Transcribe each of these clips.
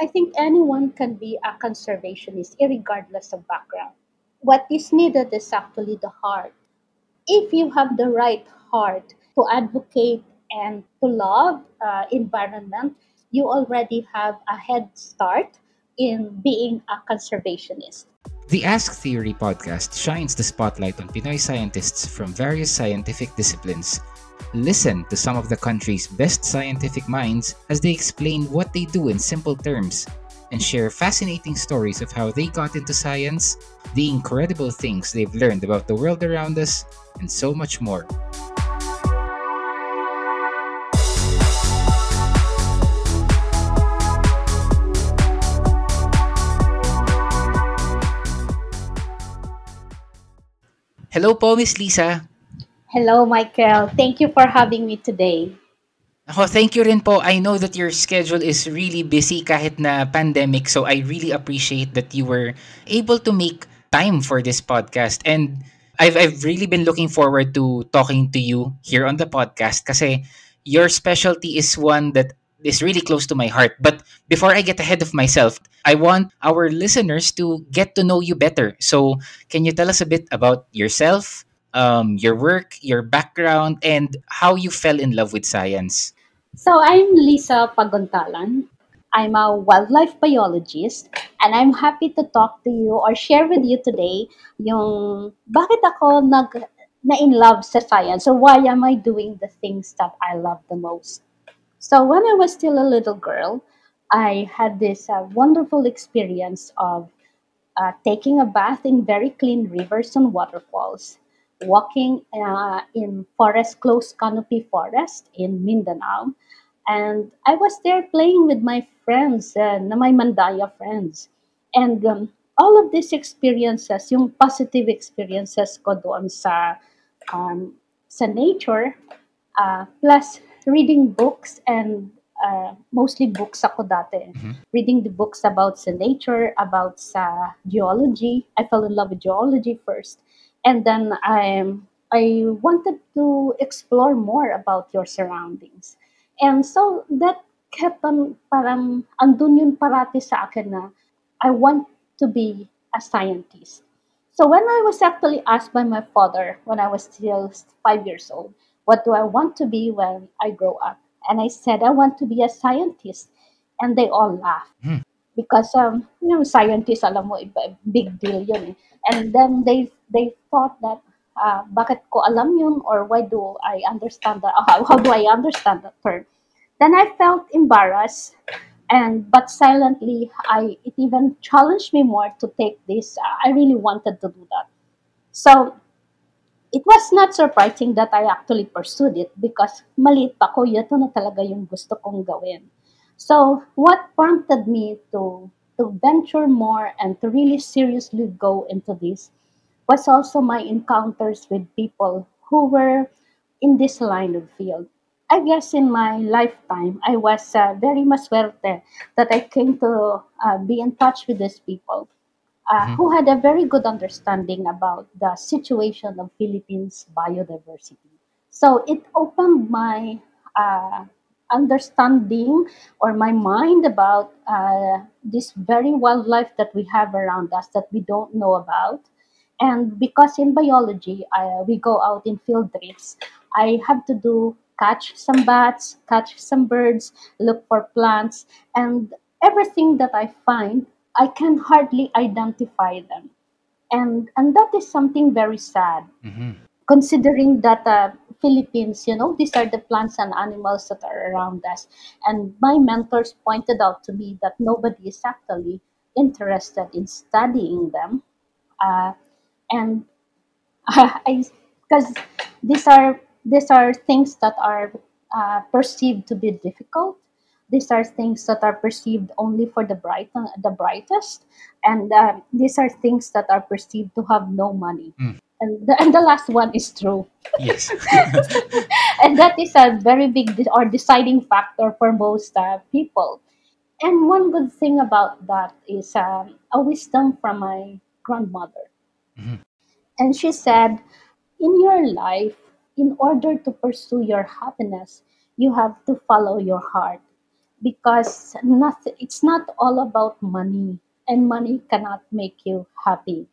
I think anyone can be a conservationist, regardless of background. What is needed is actually the heart. If you have the right heart to advocate and to love uh, environment, you already have a head start in being a conservationist. The Ask Theory podcast shines the spotlight on Pinoy scientists from various scientific disciplines. Listen to some of the country's best scientific minds as they explain what they do in simple terms and share fascinating stories of how they got into science, the incredible things they've learned about the world around us, and so much more. Hello po, Miss Lisa. Hello, Michael. Thank you for having me today. Ako, thank you rin po. I know that your schedule is really busy kahit na pandemic. So I really appreciate that you were able to make time for this podcast. And I've, I've really been looking forward to talking to you here on the podcast kasi your specialty is one that is really close to my heart. But before I get ahead of myself, I want our listeners to get to know you better. So can you tell us a bit about yourself, um, your work, your background, and how you fell in love with science? So I'm Lisa Paguntalan. I'm a wildlife biologist and I'm happy to talk to you or share with you today yung bakit ako nag na in love sa science or why am I doing the things that I love the most. So when I was still a little girl, I had this uh, wonderful experience of uh, taking a bath in very clean rivers and waterfalls, walking uh, in forest, close canopy forest in Mindanao, and I was there playing with my friends, uh, my Mandaya friends. And um, all of these experiences, yung positive experiences ko doon sa, um, sa nature, uh, plus reading books and uh, mostly books ako dati. Reading the books about sa nature, about sa geology. I fell in love with geology first. And then I, I wanted to explore more about your surroundings. And so that kept on parang andun yun parati sa akin na I want to be a scientist. So when I was actually asked by my father when I was still five years old, what do I want to be when I grow up? And I said, I want to be a scientist. And they all laughed. Hmm. Because, um, you know, scientist, alam mo, iba- big deal yun. eh. And then they, they thought that, uh, bakit ko alam yun or why do I understand that? How, how do I understand that term? Then I felt embarrassed and but silently I it even challenged me more to take this. I really wanted to do that. So it was not surprising that I actually pursued it because maliit pa ko, ito na talaga yung gusto kong gawin. So what prompted me to to venture more and to really seriously go into this was also my encounters with people who were in this line of field. I guess in my lifetime, I was uh, very maswerte that I came to uh, be in touch with these people uh, who had a very good understanding about the situation of Philippines biodiversity. So it opened my uh, understanding or my mind about uh, this very wildlife that we have around us that we don't know about. And because in biology, uh, we go out in field trips, I have to do catch some bats, catch some birds, look for plants, and everything that I find, I can hardly identify them. And, and that is something very sad Mhm. considering that uh, Philippines, you know, these are the plants and animals that are around us. And my mentors pointed out to me that nobody is actually interested in studying them. Uh, and I, because these are these are things that are uh, perceived to be difficult. These are things that are perceived only for the bright, the brightest, and uh, these are things that are perceived to have no money. Mm. And the, and the last one is true, Yes. and that is a very big de- or deciding factor for most uh, people. And one good thing about that is um, a wisdom from my grandmother. Mhm. And she said, in your life, in order to pursue your happiness, you have to follow your heart. because nothing it's not all about money and money cannot make you happy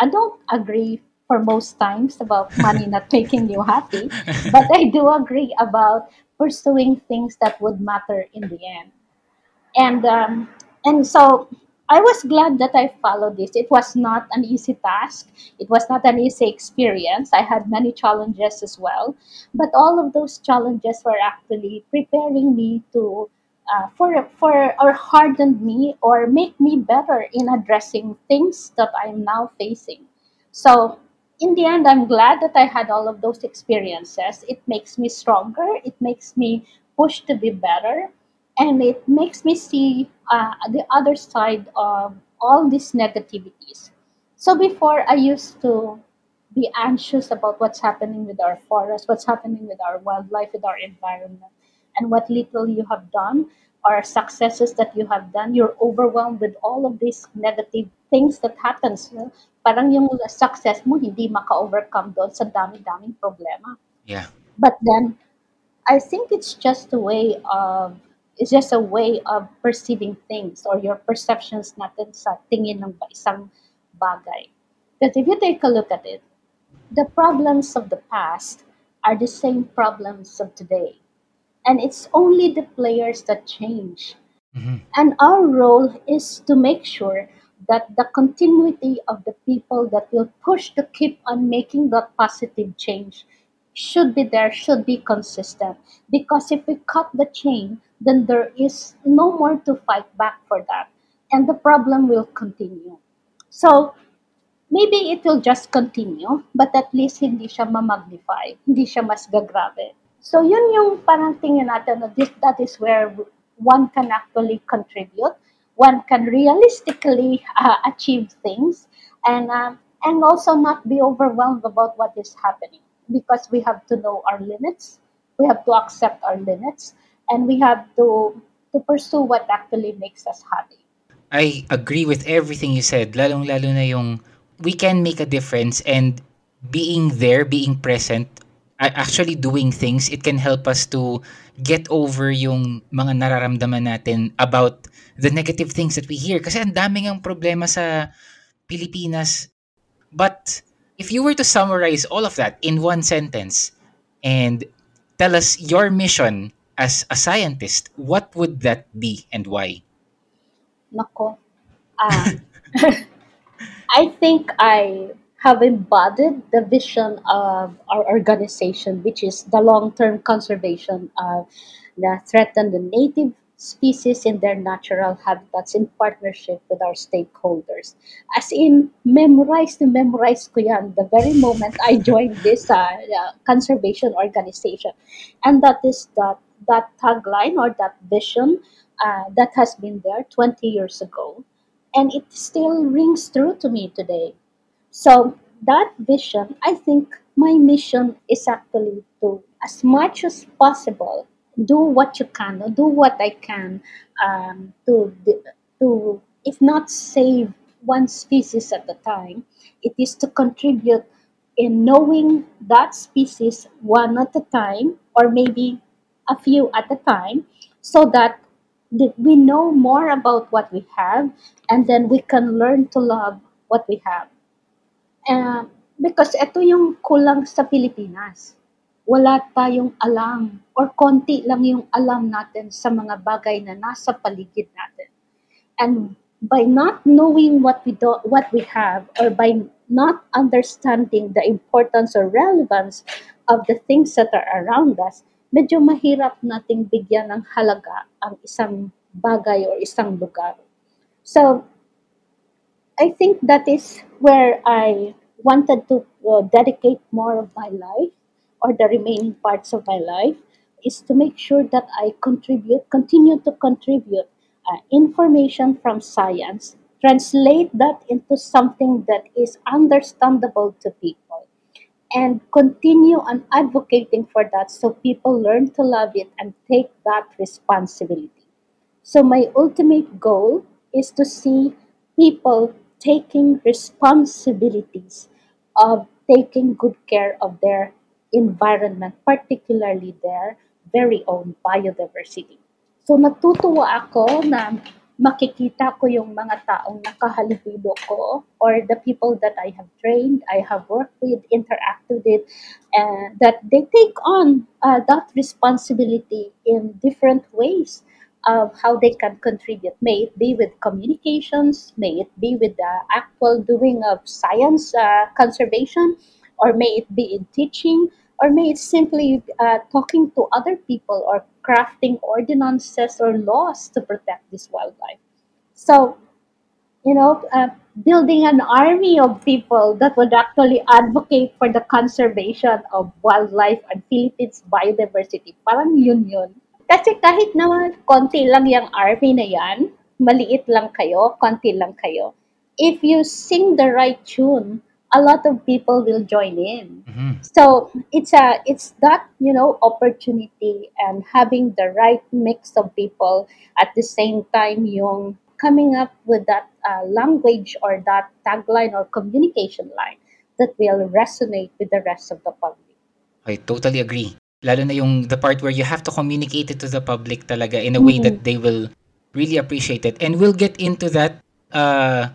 i don't agree for most times about money not making you happy but i do agree about pursuing things that would matter in the end and um, and so I was glad that I followed this. It was not an easy task. It was not an easy experience. I had many challenges as well, but all of those challenges were actually preparing me to uh, for for or hardened me or make me better in addressing things that I'm now facing. So in the end, I'm glad that I had all of those experiences. It makes me stronger. It makes me push to be better and it makes me see uh, the other side of all these negativities. So before I used to be anxious about what's happening with our forest, what's happening with our wildlife, with our environment, and what little you have done or successes that you have done, you're overwhelmed with all of these negative things that happens. no? Parang yung success mo hindi maka-overcome doon sa dami-daming problema. Yeah. But then I think it's just a way of it's just a way of perceiving things or your perceptions natin sa tingin ng isang bagay. Because if you take a look at it, the problems of the past are the same problems of today. And it's only the players that change. Mhm. And our role is to make sure that the continuity of the people that will push to keep on making that positive change should be there, should be consistent. Because if we cut the chain, then there is no more to fight back for that. And the problem will continue. So maybe it will just continue, but at least hindi siya ma-magnify, hindi siya mas gagrabe. So yun yung parang tingin natin na this, that is where one can actually contribute, one can realistically uh, achieve things, and um, and also not be overwhelmed about what is happening because we have to know our limits, we have to accept our limits, and we have to to pursue what actually makes us happy. I agree with everything you said, lalong-lalo na yung we can make a difference and being there, being present, actually doing things, it can help us to get over yung mga nararamdaman natin about the negative things that we hear. Kasi ang daming ang problema sa Pilipinas. But if you were to summarize all of that in one sentence and tell us your mission as a scientist, what would that be and why? Nako. Ah, I think I have embodied the vision of our organization, which is the long term conservation of the threatened native species in their natural habitats in partnership with our stakeholders. As in, memorize to memorize ko the very moment I joined this uh, uh, conservation organization. And that is that, that tagline or that vision uh, that has been there 20 years ago and it still rings true to me today. So that vision, I think my mission is actually to, as much as possible, do what you can, do what I can um, to to, if not save one species at a time, it is to contribute in knowing that species one at a time, or maybe a few at a time, so that we know more about what we have, and then we can learn to love what we have. Ah, because ito yung kulang sa Pilipinas. Wala tayong alam or konti lang yung alam natin sa mga bagay na nasa paligid natin. And by not knowing what we do, what we have or by not understanding the importance or relevance of the things that are around us, medyo mahirap nating bigyan ng halaga ang isang bagay or isang lugar. So, I think that is where I wanted to uh, dedicate more of my life or the remaining parts of my life is to make sure that I contribute, continue to contribute uh, information from science, translate that into something that is understandable to people, and continue on advocating for that so people learn to love it and take that responsibility. So, my ultimate goal is to see people taking responsibilities of taking good care of their environment, particularly their very own biodiversity. So natutuwa ako na makikita ko yung mga taong nakahalubilo ko or the people that I have trained, I have worked with, interacted with, and that they take on uh, that responsibility in different ways of how they can contribute. May it be with communications, may it be with the actual doing of science uh, conservation, or may it be in teaching, or may it simply uh, talking to other people or crafting ordinances or laws to protect this wildlife. So, you know, uh, building an army of people that would actually advocate for the conservation of wildlife and Philippines biodiversity. Parang yun yun. Kasi kahit na konti lang yung army na yan, maliit lang kayo, konti lang kayo, if you sing the right tune, a lot of people will join in. Mhm. So it's a it's that you know opportunity and having the right mix of people at the same time yung coming up with that uh, language or that tagline or communication line that will resonate with the rest of the public. I totally agree. Lalo na yung the part where you have to communicate it to the public talaga in a way that they will really appreciate it. And we'll get into that uh,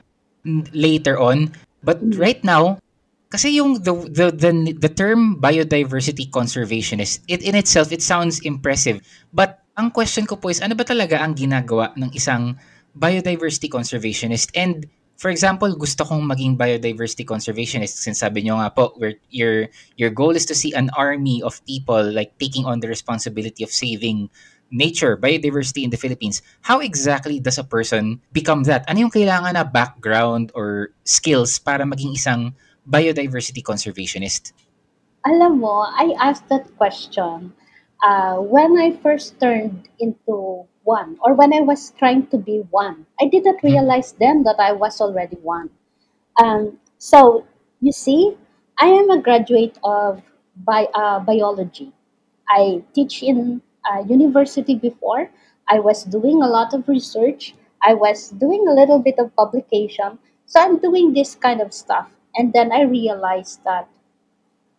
later on. But right now, kasi yung the, the the the term biodiversity conservationist, it in itself it sounds impressive. But ang question ko po is ano ba talaga ang ginagawa ng isang biodiversity conservationist? And for example, gusto kong maging biodiversity conservationist since sabi nyo nga po, where your your goal is to see an army of people like taking on the responsibility of saving nature, biodiversity in the Philippines. How exactly does a person become that? Ano yung kailangan na background or skills para maging isang biodiversity conservationist? Alam mo, I asked that question uh, when I first turned into one, or when I was trying to be one. I didn't realize then that I was already one. Um, so, you see, I am a graduate of bi- uh, biology. I teach in a university before. I was doing a lot of research. I was doing a little bit of publication. So I'm doing this kind of stuff. And then I realized that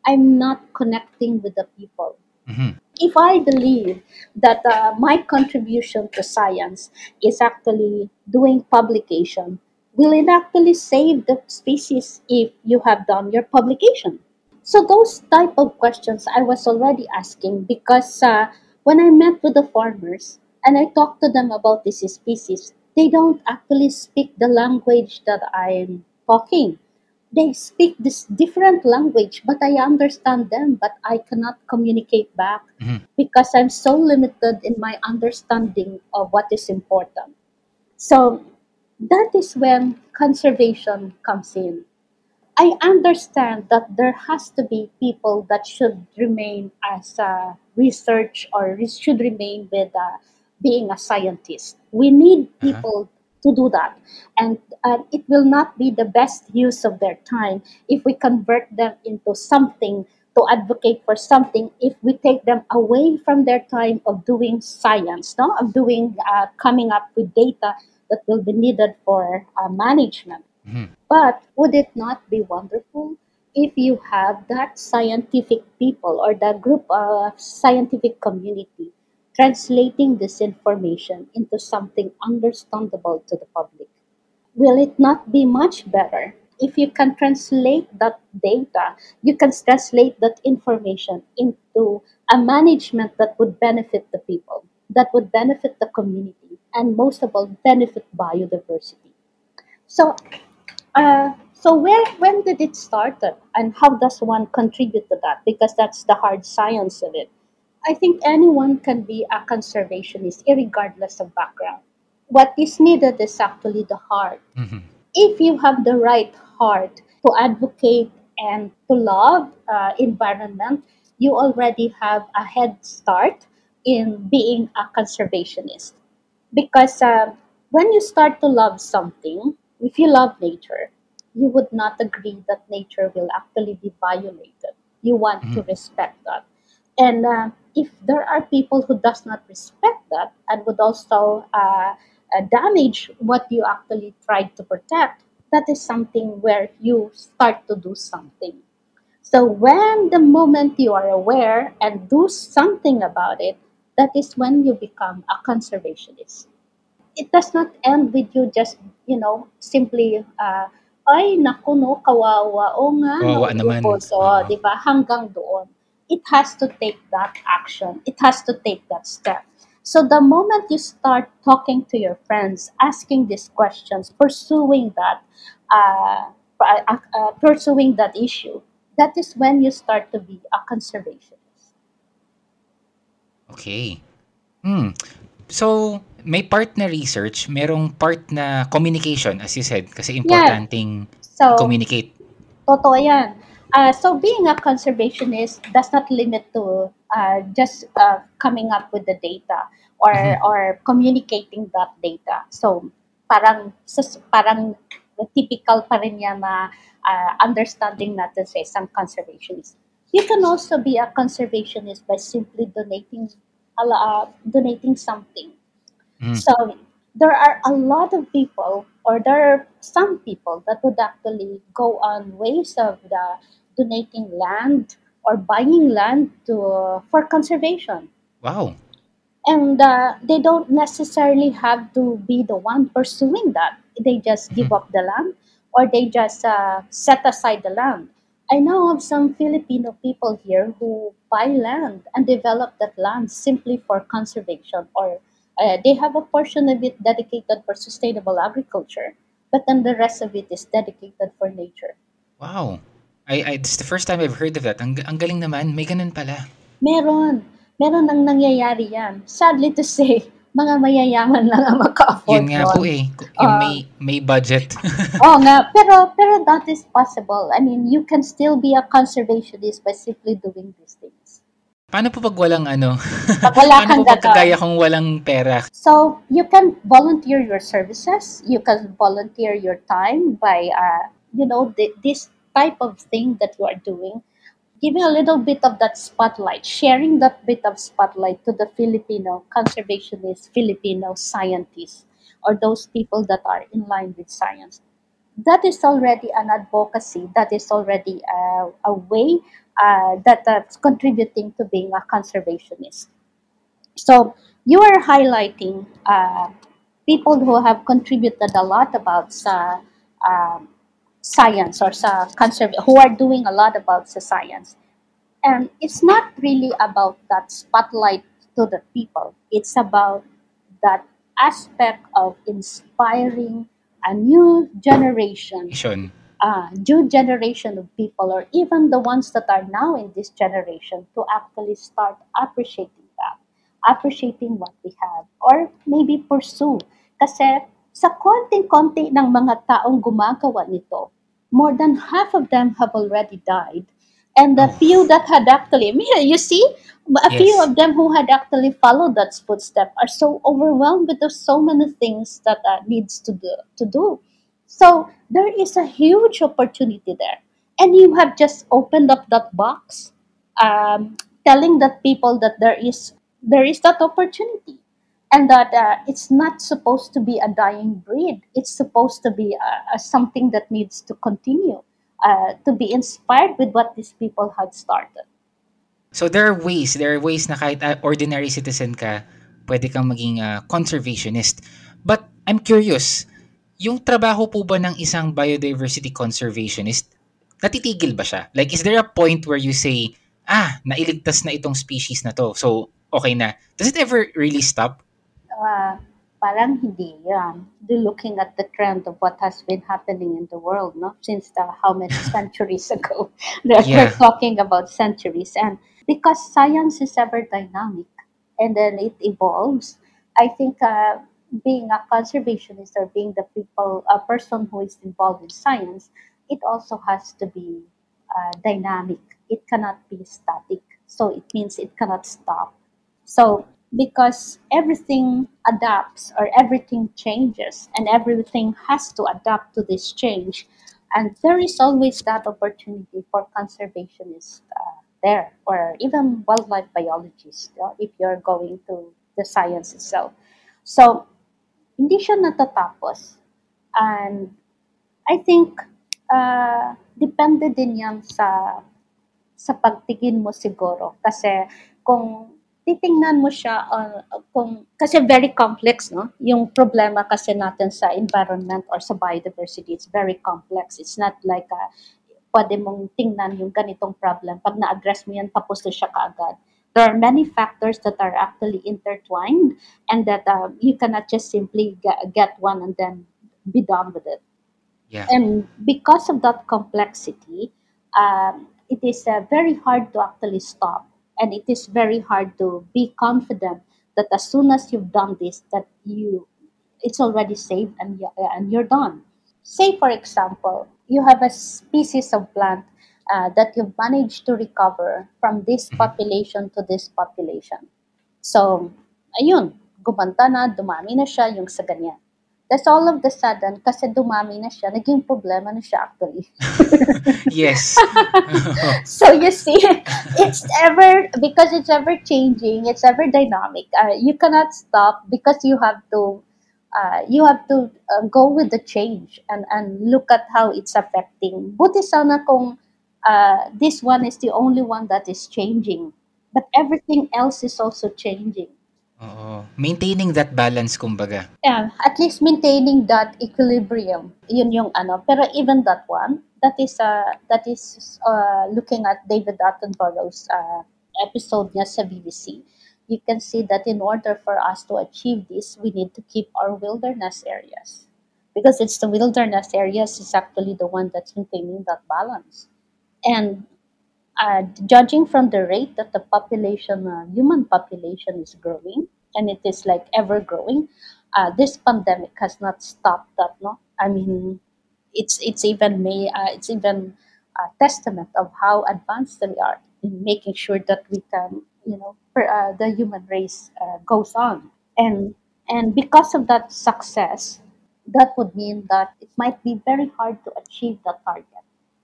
I'm not connecting with the people. Mhm. If I believe that uh, my contribution to science is actually doing publication, will it actually save the species if you have done your publication? So those type of questions I was already asking because uh, when I met with the farmers and I talked to them about this species, they don't actually speak the language that I'm talking they speak this different language but i understand them but i cannot communicate back Mhm. because i'm so limited in my understanding of what is important so that is when conservation comes in i understand that there has to be people that should remain as a research or should remain with uh, being a scientist we need Uh-huh. To do that. And uh, it will not be the best use of their time if we convert them into something to advocate for something if we take them away from their time of doing science no? Of doing uh, coming up with data that will be needed for uh, management. Mhm. but would it not be wonderful if you have that scientific people or that group of scientific community translating this information into something understandable to the public? Will it not be much better if you can translate that data, you can translate that information into a management that would benefit the people, that would benefit the community, and most of all, benefit biodiversity? So, uh, so where when did it start, and how does one contribute to that? Because that's the hard science of it. I think anyone can be a conservationist, regardless of background. What is needed is actually the heart. Mhm. If you have the right heart to advocate and to love uh, environment, you already have a head start in being a conservationist because uh, when you start to love something, if you love nature, you would not agree that nature will actually be violated. You want to Mhm. respect that, and uh, if there are people who does not respect that and would also uh, uh, damage what you actually tried to protect, that is something where you start to do something. So when the moment you are aware and do something about it, that is when you become a conservationist. It does not end with you just, you know, simply, uh, ay, naku, no, kawawa. O nga, Kawawa naman. nauubos. O, Oo. di ba? Hanggang doon. It has to take that action. It has to take that step. So the moment you start talking to your friends, asking these questions, pursuing that, uh, uh, uh, pursuing that issue, that is when you start to be a conservationist. Okay. Hmm. So, may part na research, merong part na communication, as you said, kasi importanteng So, communicate. totoo yan. Uh, so being a conservationist does not limit to uh, just uh, coming up with the data or Mhm. or communicating that data. So parang parang typical pa rin yan na uh, understanding natin sa isang conservationist. You can also be a conservationist by simply donating uh, donating something. Mm. So there are a lot of people, or there are some people that would actually go on ways of the donating land or buying land to for conservation, Wow. and uh, they don't necessarily have to be the one pursuing that. They just give Mhm. up the land, or they just uh, set aside the land. I know of some Filipino people here who buy land and develop that land simply for conservation, or uh, they have a portion of it dedicated for sustainable agriculture, but then the rest of it is dedicated for nature. Wow. I, I, this is the first time I've heard of that. Ang, ang galing naman. May ganun pala. Meron. Meron nang nangyayari yan. Sadly to say, mga mayayaman lang ang maka-afford Yun nga po eh. Yung Ah. may, may budget. Oo nga, pero, pero that is possible. I mean, you can still be a conservationist by simply doing these things. Paano po pag walang ano? Pag wala Paano kang po pag kagaya kung walang pera? So you can volunteer your services. You can volunteer your time by, uh, you know, th- this type of thing that you are doing, giving a little bit of that spotlight, sharing that bit of spotlight to the Filipino conservationists, Filipino scientists, or those people that are in line with science. That is already an advocacy. That is already a, a way uh, that that's contributing to being a conservationist. So you are highlighting uh, people who have contributed a lot about sa um, science or sa conserv- who are doing a lot about sa science. And it's not really about that spotlight to the people. It's about that aspect of inspiring a new generation Mission. uh, new generation of people or even the ones that are now in this generation to actually start appreciating that appreciating what we have or maybe pursue kasi sa konting-konti ng mga taong gumagawa nito more than half of them have already died and the Oh. few that had actually you see a few Yes. of them who had actually followed that footstep are so overwhelmed with so many things that uh, needs to do to do so there is a huge opportunity there. And you have just opened up that box, um, telling that people that there is there is that opportunity, and that uh, it's not supposed to be a dying breed. It's supposed to be uh, uh, something that needs to continue, uh, to be inspired with what these people had started. So there are ways, there are ways na kahit ah, ordinary citizen ka, pwede kang maging ah, conservationist. But I'm curious, yung trabaho po ba ng isang biodiversity conservationist, natitigil ba siya? Like, is there a point where you say, ah, nailigtas na itong species na to, so okay na. Does it ever really stop? Uh, parang hindi yan. Do looking at the trend of what has been happening in the world, no? Since the how many centuries ago. That Yeah. We're talking about centuries. And because science is ever dynamic and then it evolves, I think uh, being a conservationist or being the people, a person who is involved in science, it also has to be uh, dynamic. It cannot be static. So it means it cannot stop. So, because everything adapts or everything changes and everything has to adapt to this change, and there is always that opportunity for conservationists uh, there, or even wildlife biologists, you know, if you're going to the science itself. So, hindi siya natatapos. And I think uh, depende din yan sa sa pagtingin mo siguro. Kasi kung titingnan mo siya uh, kung kasi very complex no? Yung problema kasi natin sa environment or sa biodiversity it's very complex. It's not like a, pwede mong tingnan yung ganitong problem. Pag na-address mo yan tapos na siya kaagad. There are many factors that are actually intertwined and that uh, you cannot just simply get, get one and then be done with it. Yeah. and because of that complexity um, it is uh, very hard to actually stop and it is very hard to be confident that as soon as you've done this that you it's already saved and, you, and you're done. Say for example you have a species of plant uh, that you've managed to recover from this Mhm. population to this population. So ayun gumanda na dumami na siya yung sa ganyan That's all of the sudden, kasi dumami na siya, naging problema na siya actually. yes. so you see, it's ever because it's ever changing, it's ever dynamic. Uh, you cannot stop because you have to uh, you have to uh, go with the change and and look at how it's affecting. Buti sana kung uh, this one is the only one that is changing, but everything else is also changing. Oo. Maintaining that balance, kumbaga. Yeah, at least maintaining that equilibrium. Yun yung ano. Pero even that one, that is uh, that is uh, looking at David Attenborough's uh, episode niya sa BBC. You can see that in order for us to achieve this, we need to keep our wilderness areas. Because it's the wilderness areas is actually the one that's maintaining that balance. And uh, judging from the rate that the population, uh, human population is growing, and it is like ever growing, uh, this pandemic has not stopped that. No, I mean, it's it's even may uh, it's even a testament of how advanced we are in making sure that we can, you know, per, uh, the human race uh, goes on, and and because of that success, that would mean that it might be very hard to achieve that target.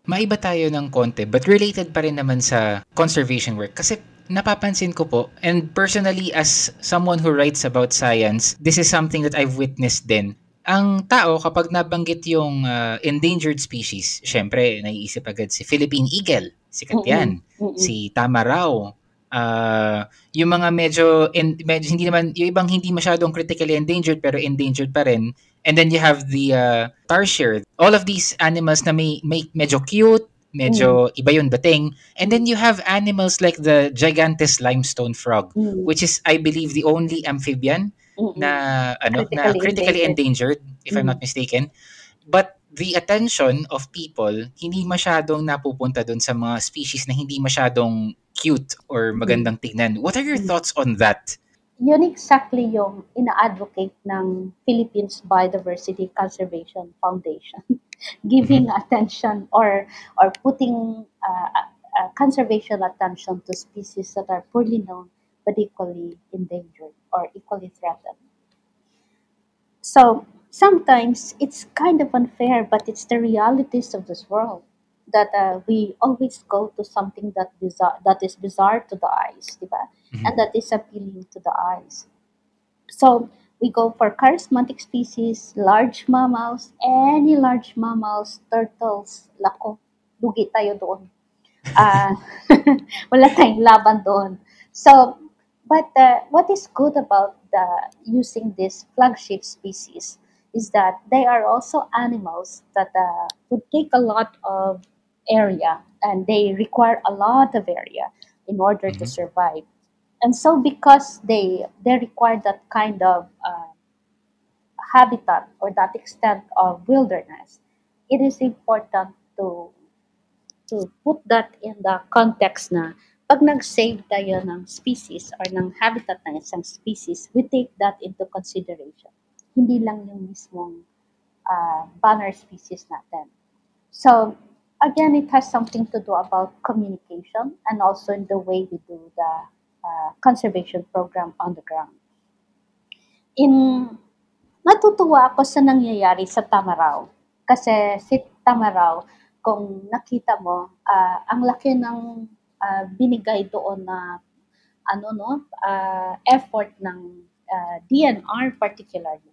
Maiba tayo ng konti, but related pa rin naman sa conservation work. Kasi napapansin ko po, and personally as someone who writes about science, this is something that I've witnessed din. Ang tao, kapag nabanggit yung uh, endangered species, syempre, naiisip agad si Philippine Eagle, sikat yan. Mm-mm. Si Tamaraw, uh, yung mga medyo, en, medyo hindi naman, yung ibang hindi masyadong critically endangered pero endangered pa rin. And then you have the uh, tarsier. All of these animals na may, may medyo cute, medyo iba yung dating. And then you have animals like the gigantes limestone frog, Mm. which is, I believe, the only amphibian Mm-mm. na ano na Critically critically endangered, if I'm Mm. not mistaken. But the attention of people hindi masyadong napupunta doon sa mga species na hindi masyadong cute or magandang tignan. What are your Mm. thoughts on that? yun exactly yung ina-advocate ng Philippines Biodiversity Conservation Foundation. Giving attention or or putting uh, uh, conservation attention to species that are poorly known but equally endangered or equally threatened. So sometimes it's kind of unfair, but it's the realities of this world that uh, we always go to something that bizarre, that is bizarre to the eyes, diba? Mhm. and that is appealing to the eyes. So we go for charismatic species, large mammals, any large mammals, turtles, lako, lugi tayo doon. Ah, wala tayong laban doon. So, but uh, what is good about the using this flagship species is that they are also animals that uh, would take a lot of area and they require a lot of area in order to Mhm. survive. And so, because they they require that kind of uh, habitat or that extent of wilderness, it is important to to put that in the context na pag nag-save tayo ng species or ng habitat ng isang species, we take that into consideration. Hindi lang yung mismong uh, banner species natin. So, again, it has something to do about communication and also in the way we do the uh, conservation program on the ground. In natutuwa ako sa nangyayari sa Tamaraw. Kasi si Tamaraw, kung nakita mo, ah, ang laki ng ah, binigay doon na ano no, ah, effort ng ah, DNR particularly.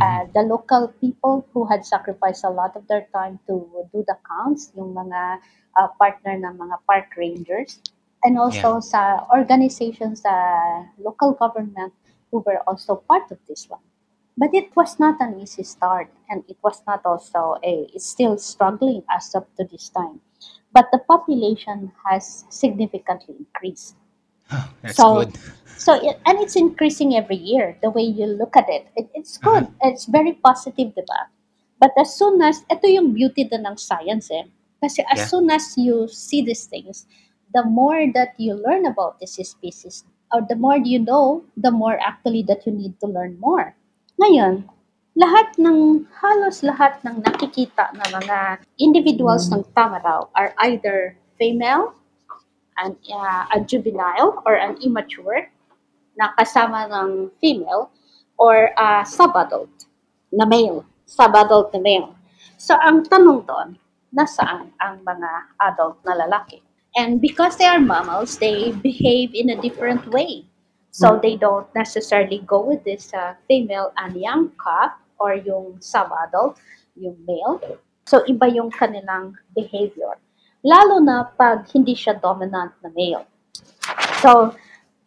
Uh, the local people who had sacrificed a lot of their time to do the counts, yung mga uh, partner ng mga park rangers, and Yeah. also sa organizations sa local government who were also part of this one. But it was not an easy start, and it was not also a. It's still struggling as up to this time, but the population has significantly increased. That's So, good. so it, and it's increasing every year. The way you look at it, it it's Uh-huh. good. It's very positive, diba? But as soon as ito yung beauty din ng science eh. Kasi as Yeah. soon as you see these things, the more that you learn about this species, or the more you know, the more actually that you need to learn more. Ngayon, lahat ng, halos lahat ng nakikita na mga individuals ng Tamaraw are either female, an, uh, a juvenile, or an immature, na kasama ng female, or a sub-adult na male. Sub-adult na male. So, ang tanong doon, nasaan ang mga adult na lalaki? And because they are mammals, they behave in a different way. So, they don't necessarily go with this uh, female and young calf or yung sub-adult, yung male. So, iba yung kanilang behavior. Lalo na pag hindi siya dominant na male. So,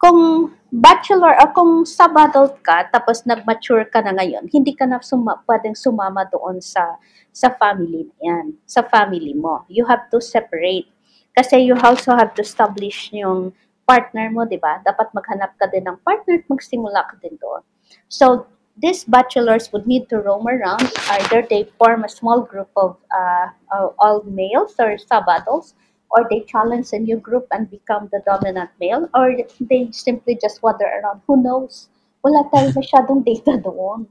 kung bachelor o kung sub-adult ka, tapos nag-mature ka na ngayon, hindi ka na suma, pwedeng sumama doon sa sa family na yan, sa family mo. You have to separate. Kasi you also have to establish yung partner mo, di ba? Dapat maghanap ka din ng partner at magsimula ka din doon. So, these bachelors would need to roam around. Either they form a small group of uh, uh, all males or sub-adults, or they challenge a new group and become the dominant male, or they simply just wander around. Who knows? Wala tayo masyadong data doon.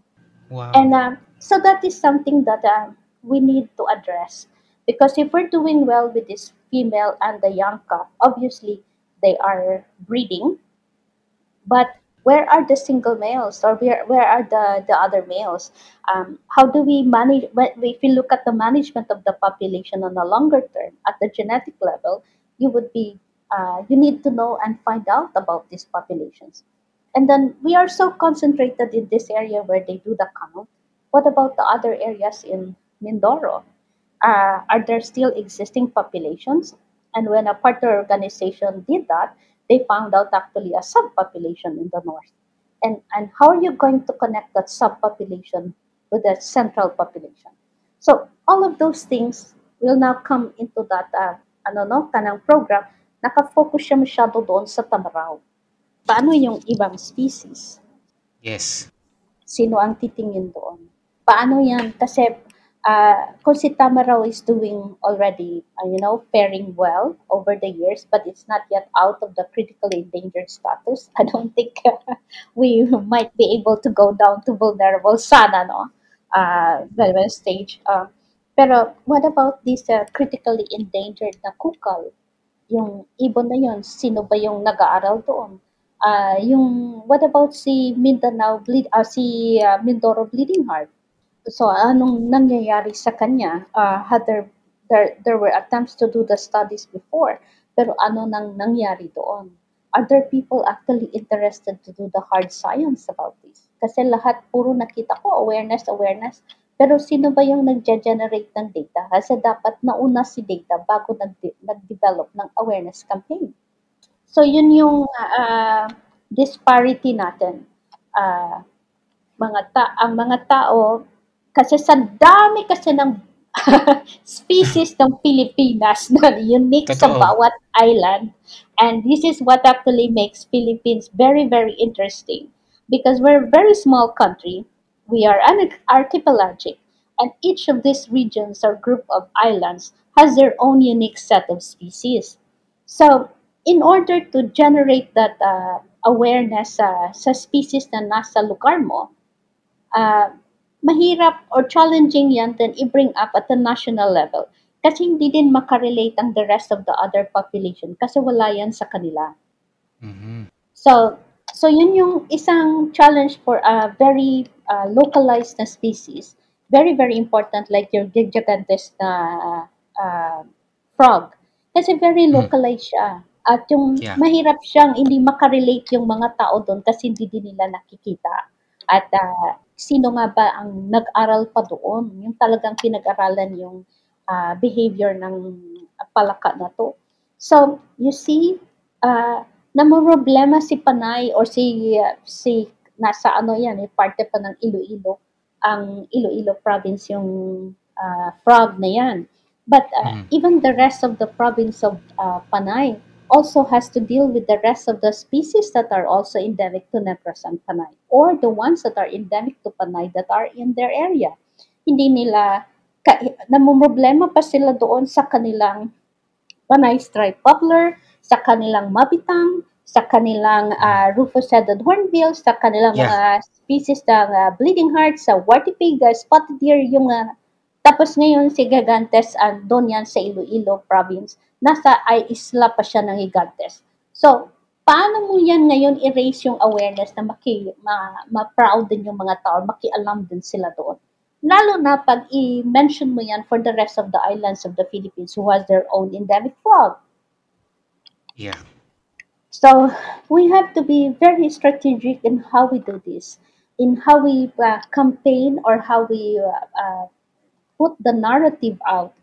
Wow. And um, so that is something that um, we need to address. Because if we're doing well with this female and the young calf, obviously they are breeding, but where are the single males or where, where are the, the other males? Um, how do we manage, if you look at the management of the population on a longer term, at the genetic level, you would be, uh, you need to know and find out about these populations. And then we are so concentrated in this area where they do the count. What about the other areas in Mindoro? Uh, are there still existing populations? And when a partner organization did that, they found out actually a subpopulation in the north. And, and how are you going to connect that subpopulation with the central population? So all of those things will now come into that uh, ano no, kanang program. Nakafocus siya masyado doon sa Tamaraw. Paano yung ibang species? yes. Sino ang titingin doon? Paano yan? Kasi uh, kung si Tamaraw is doing already, uh, you know, faring well over the years, but it's not yet out of the critically endangered status, I don't think uh, we might be able to go down to vulnerable sana, no? Uh, well, stage. Uh, pero what about this uh, critically endangered na kukal? Yung ibon na yun, sino ba yung nag-aaral doon? Ah, yung what about si Mindanao bleed ah, si ah, Mindoro Bleeding Heart? So anong nangyayari sa kanya? Ah, had there, there there were attempts to do the studies before, pero ano nang nangyari doon? Are there people actually interested to do the hard science about this? Kasi lahat puro nakita ko awareness, awareness. Pero sino ba yung nag-generate ng data? Kasi dapat nauna si data bago nag- nag-develop ng awareness campaign. So yun yung ah, disparity natin. Ah, mga ta ang mga tao kasi sa dami kasi ng species ng Pilipinas na unique sa Totoo. bawat island. And this is what actually makes Philippines very very interesting. Because we're a very small country. We are an archipelagic. And each of these regions or group of islands has their own unique set of species. So in order to generate that uh, awareness sa sa species na nasa lugar mo ah, mahirap or challenging yan then i-bring up at the national level. Kasi hindi din makarelate ang the rest of the other population kasi wala yan sa kanila. Mhm. So, so yun yung isang challenge for a very uh, localized na species. Very, very important like your gigantes na uh, frog. Kasi very Mm. localized siya. At yung Yeah. mahirap siyang hindi makarelate yung mga tao doon kasi hindi din nila nakikita. At ah, sino nga ba ang nag-aral pa doon? Yung talagang pinag-aralan yung ah, behavior ng palaka na to. So, you see, ah, namomroblema si Panay or si ah, si nasa ano 'yan, eh, parte pa ng Iloilo, ang Iloilo province yung, ah, frog na 'yan. But, ah, Mm. even the rest of the province of, ah, Panay also has to deal with the rest of the species that are also endemic to Negros and Panay or the ones that are endemic to Panay that are in their area. Hindi nila ka namomroblema pa sila doon sa kanilang Panay striped poplar, sa kanilang mabitang, sa kanilang ah, rufous-headed hornbill, sa kanilang Yeah. mga species ng ah, bleeding heart, sa warty pig, ah, spotted deer, yung ah, tapos ngayon si Gigantes andun yan sa Iloilo province. Nasa ay isla pa siya ng Gigantes. So, paano mo yan ngayon erase yung awareness na maki, ma, ma-proud din yung mga tao, makialam din sila doon. Lalo na pag i-mention mo yan for the rest of the islands of the Philippines who has their own endemic frog. Yeah. So we have to be very strategic in how we do this, in how we uh, campaign or how we uh, uh, put the narrative out.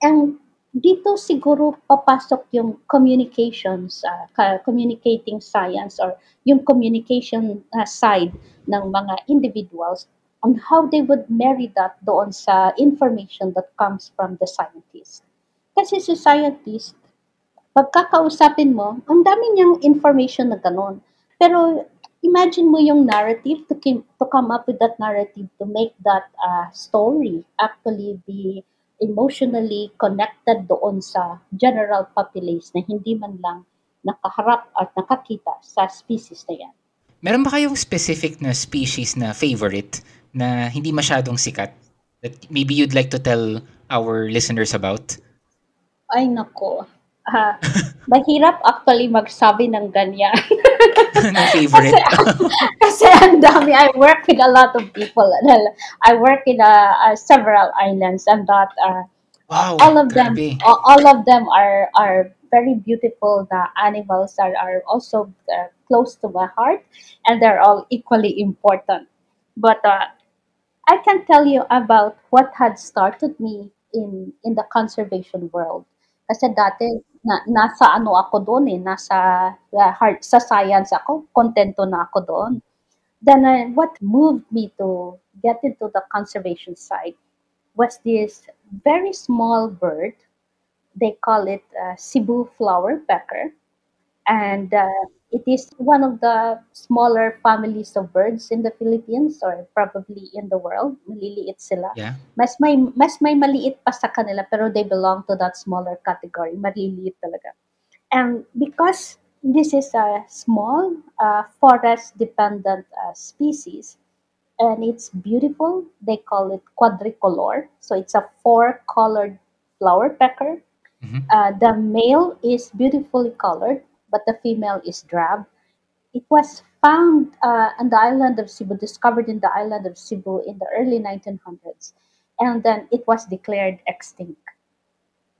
And dito siguro papasok yung communications, ka- communicating science or yung communication uh, side ng mga individuals on how they would marry that doon sa information that comes from the scientist. Kasi si scientist, pagkakausapin mo, ang dami niyang information na ganun. Pero imagine mo yung narrative to, kim- to come up with that narrative to make that uh, story actually be emotionally connected doon sa general populace na hindi man lang nakaharap at nakakita sa species na yan. Meron ba kayong specific na species na favorite na hindi masyadong sikat that maybe you'd like to tell our listeners about? Ay nako, ah, mahirap actually magsabi ng ganyan. na favorite? Kasi ang dami, I work with a lot of people. I work in uh, uh, several islands and that uh, wow, all of them grabe. all all of them are are very beautiful the animals are, are also uh, close to my heart and they're all equally important but uh, i can tell you about what had started me in in the conservation world kasi dati na, nasa ano ako doon eh nasa uh, heart sa science ako kontento na ako doon then uh, what moved me to get into the conservation side was this very small bird. They call it uh, Cebu flower pecker, and uh, it is one of the smaller families of birds in the Philippines or probably in the world. Maliliit sila. Yeah. Mas may mas may maliit pa sa kanila pero they belong to that smaller category. Maliliit talaga. And because this is a small uh, forest dependent uh, species, and it's beautiful. They call it quadricolor. So it's a four colored flower pecker. Mhm. Uh, the male is beautifully colored, but the female is drab. It was found uh, on the island of Cebu, discovered in the island of Cebu in the early 1900s, and then it was declared extinct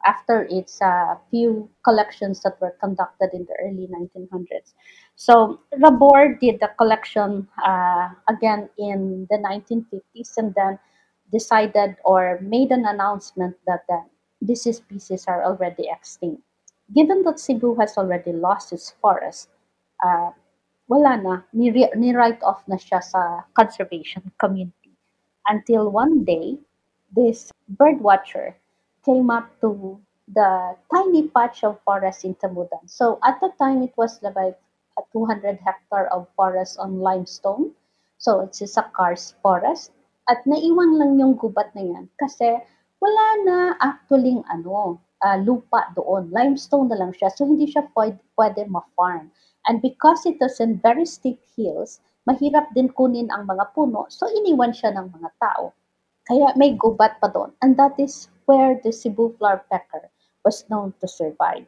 after its uh, few collections that were conducted in the early 1900s. So Rabor did the collection uh, again in the 1950s and then decided or made an announcement that uh, these species are already extinct. Given that Cebu has already lost its forest, uh, wala na, ni- ni-write off na siya sa conservation community. Until one day, this bird watcher came up to the tiny patch of forest in Tamudan. So at the time, it was like a 200 hectare of forest on limestone. So it's a karst forest. At naiwan lang yung gubat na yan kasi wala na actually ano, ah, lupa doon. Limestone na lang siya. So hindi siya pwede, pwede ma-farm. And because it is in very steep hills, mahirap din kunin ang mga puno. So iniwan siya ng mga tao. Kaya may gubat pa doon. And that is where the Cebu flower pecker was known to survive.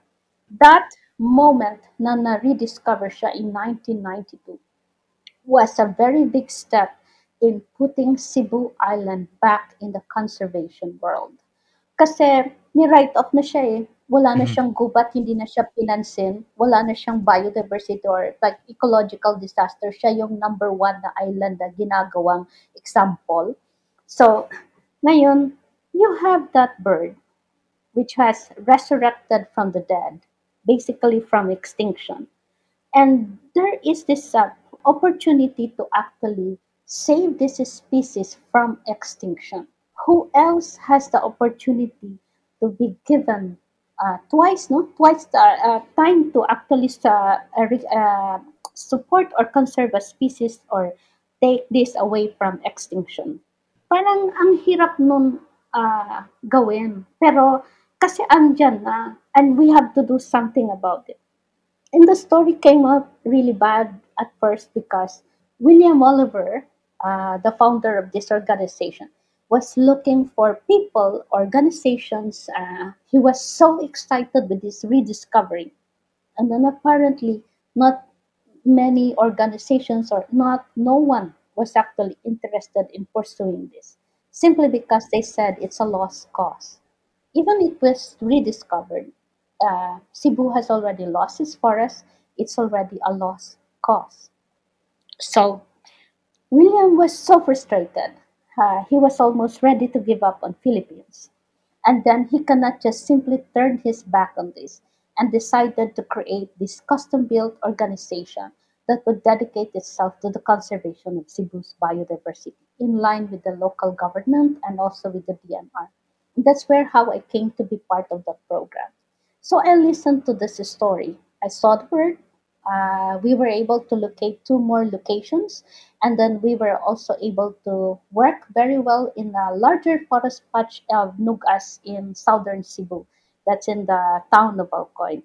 That moment na na-rediscover siya in 1992 was a very big step in putting Cebu Island back in the conservation world. Kasi ni-write off na siya eh. Wala na Mhm. siyang gubat, hindi na siya pinansin, wala na siyang biodiversity or like ecological disaster. Siya yung number one na island na ginagawang example. So, ngayon, you have that bird which has resurrected from the dead basically from extinction. And there is this uh, opportunity to actually save this species from extinction. Who else has the opportunity to be given uh, twice, no, twice the uh, time to actually uh, uh, uh, support or conserve a species or take this away from extinction? Parang ang hirap nun ah, gawin. Pero kasi andyan na and we have to do something about it. And the story came out really bad at first because William Oliver, uh, the founder of this organization, was looking for people, organizations. Uh, he was so excited with this rediscovery. And then apparently, not many organizations or not no one was actually interested in pursuing this simply because they said it's a lost cause even it was rediscovered uh, cebu has already lost its forest it's already a lost cause so william was so frustrated uh, he was almost ready to give up on philippines and then he cannot just simply turn his back on this and decided to create this custom built organization that would dedicate itself to the conservation of Cebu's biodiversity in line with the local government and also with the DNR. That's where how I came to be part of that program. So I listened to this story. I saw the bird. Uh, we were able to locate two more locations, and then we were also able to work very well in a larger forest patch of Nugas in southern Cebu. That's in the town of Alcoy,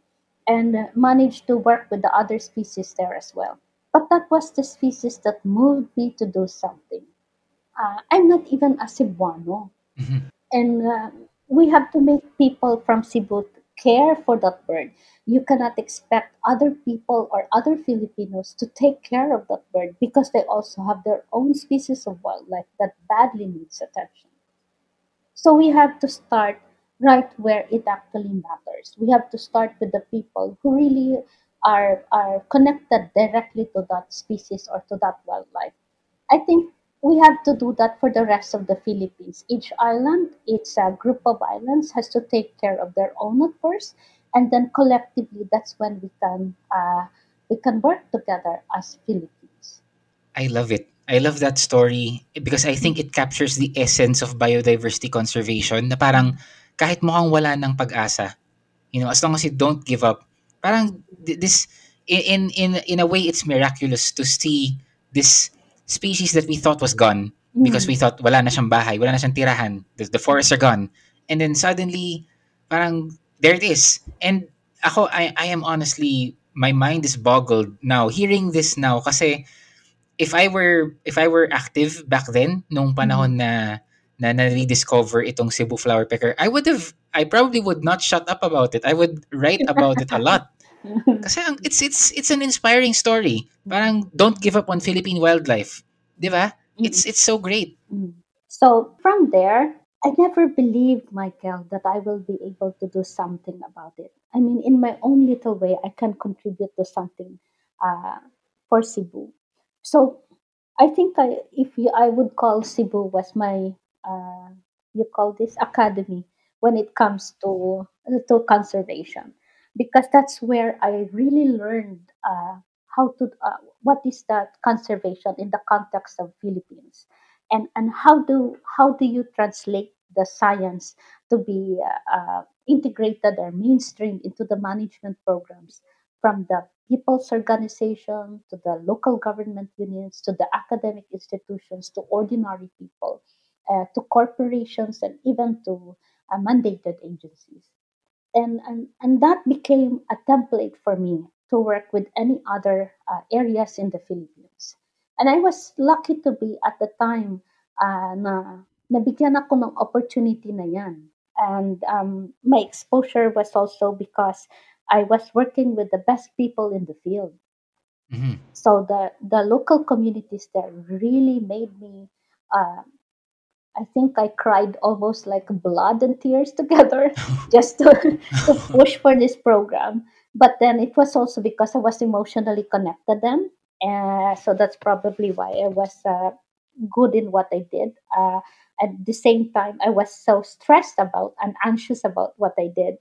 and managed to work with the other species there as well. But that was the species that moved me to do something. Uh, I'm not even a Cebuano Mhm. and uh, we have to make people from Cebu care for that bird. You cannot expect other people or other Filipinos to take care of that bird because they also have their own species of wildlife that badly needs attention. So we have to start right where it actually matters. We have to start with the people who really are are connected directly to that species or to that wildlife. I think we have to do that for the rest of the Philippines. Each island, each uh, group of islands has to take care of their own at first, and then collectively, that's when we can uh, we can work together as Philippines. I love it. I love that story because I think it captures the essence of biodiversity conservation na parang kahit mukhang wala ng pag-asa, you know, as long as you don't give up, parang th- this in in in a way it's miraculous to see this species that we thought was gone because Mm, we thought wala na siyang bahay, wala na siyang tirahan, the, the forests are gone. And then suddenly parang there it is. And ako I I am honestly my mind is boggled now hearing this now kasi if I were if I were active back then nung mm, panahon na na na-rediscover itong Cebu flower pecker, I would have I probably would not shut up about it. I would write about it a lot. Kasi ang, it's it's it's an inspiring story. Parang don't give up on Philippine wildlife. 'Di ba? mm, It's it's so great. mm. So from there, I never believed, Michael, that I will be able to do something about it. I mean, in my own little way, I can contribute to something uh, for Cebu. So I think I, if you, I would call Cebu was my, uh, you call this academy when it comes to to conservation, because that's where I really learned uh, how to uh, what is that conservation in the context of Philippines, and and how do how do you translate the science to be uh, uh, integrated or mainstream into the management programs? From the people's organization to the local government unions to the academic institutions to ordinary people uh, to corporations and even to uh, mandated agencies and, and and that became a template for me to work with any other uh, areas in the Philippines. And I was lucky to be at the time uh, na nabigyan ako ng opportunity na yan. And um, my exposure was also because I was working with the best people in the field. Mhm. so the the local communities there really made me uh, i think i cried almost like blood and tears together just to, to push for this program. But then it was also because i was emotionally connected them uh, so that's probably why i was uh, good in what i did. Uh, at the same time i was so stressed about and anxious about what i did.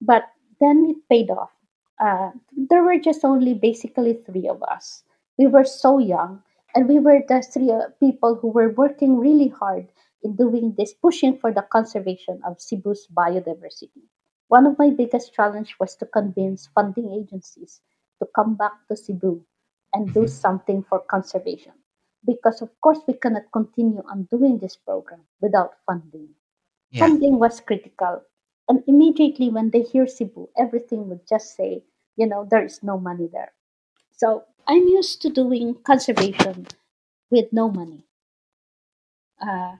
But then it paid off. Uh, there were just only basically three of us. We were so young, and we were the three uh, people who were working really hard in doing this, pushing for the conservation of Cebu's biodiversity. One of my biggest challenge was to convince funding agencies to come back to Cebu and do Mhm. something for conservation. Because of course we cannot continue on doing this program without funding. Yeah. Funding was critical. And immediately when they hear Cebu, everything would just say, you know, there is no money there. So I'm used to doing conservation with no money. Uh,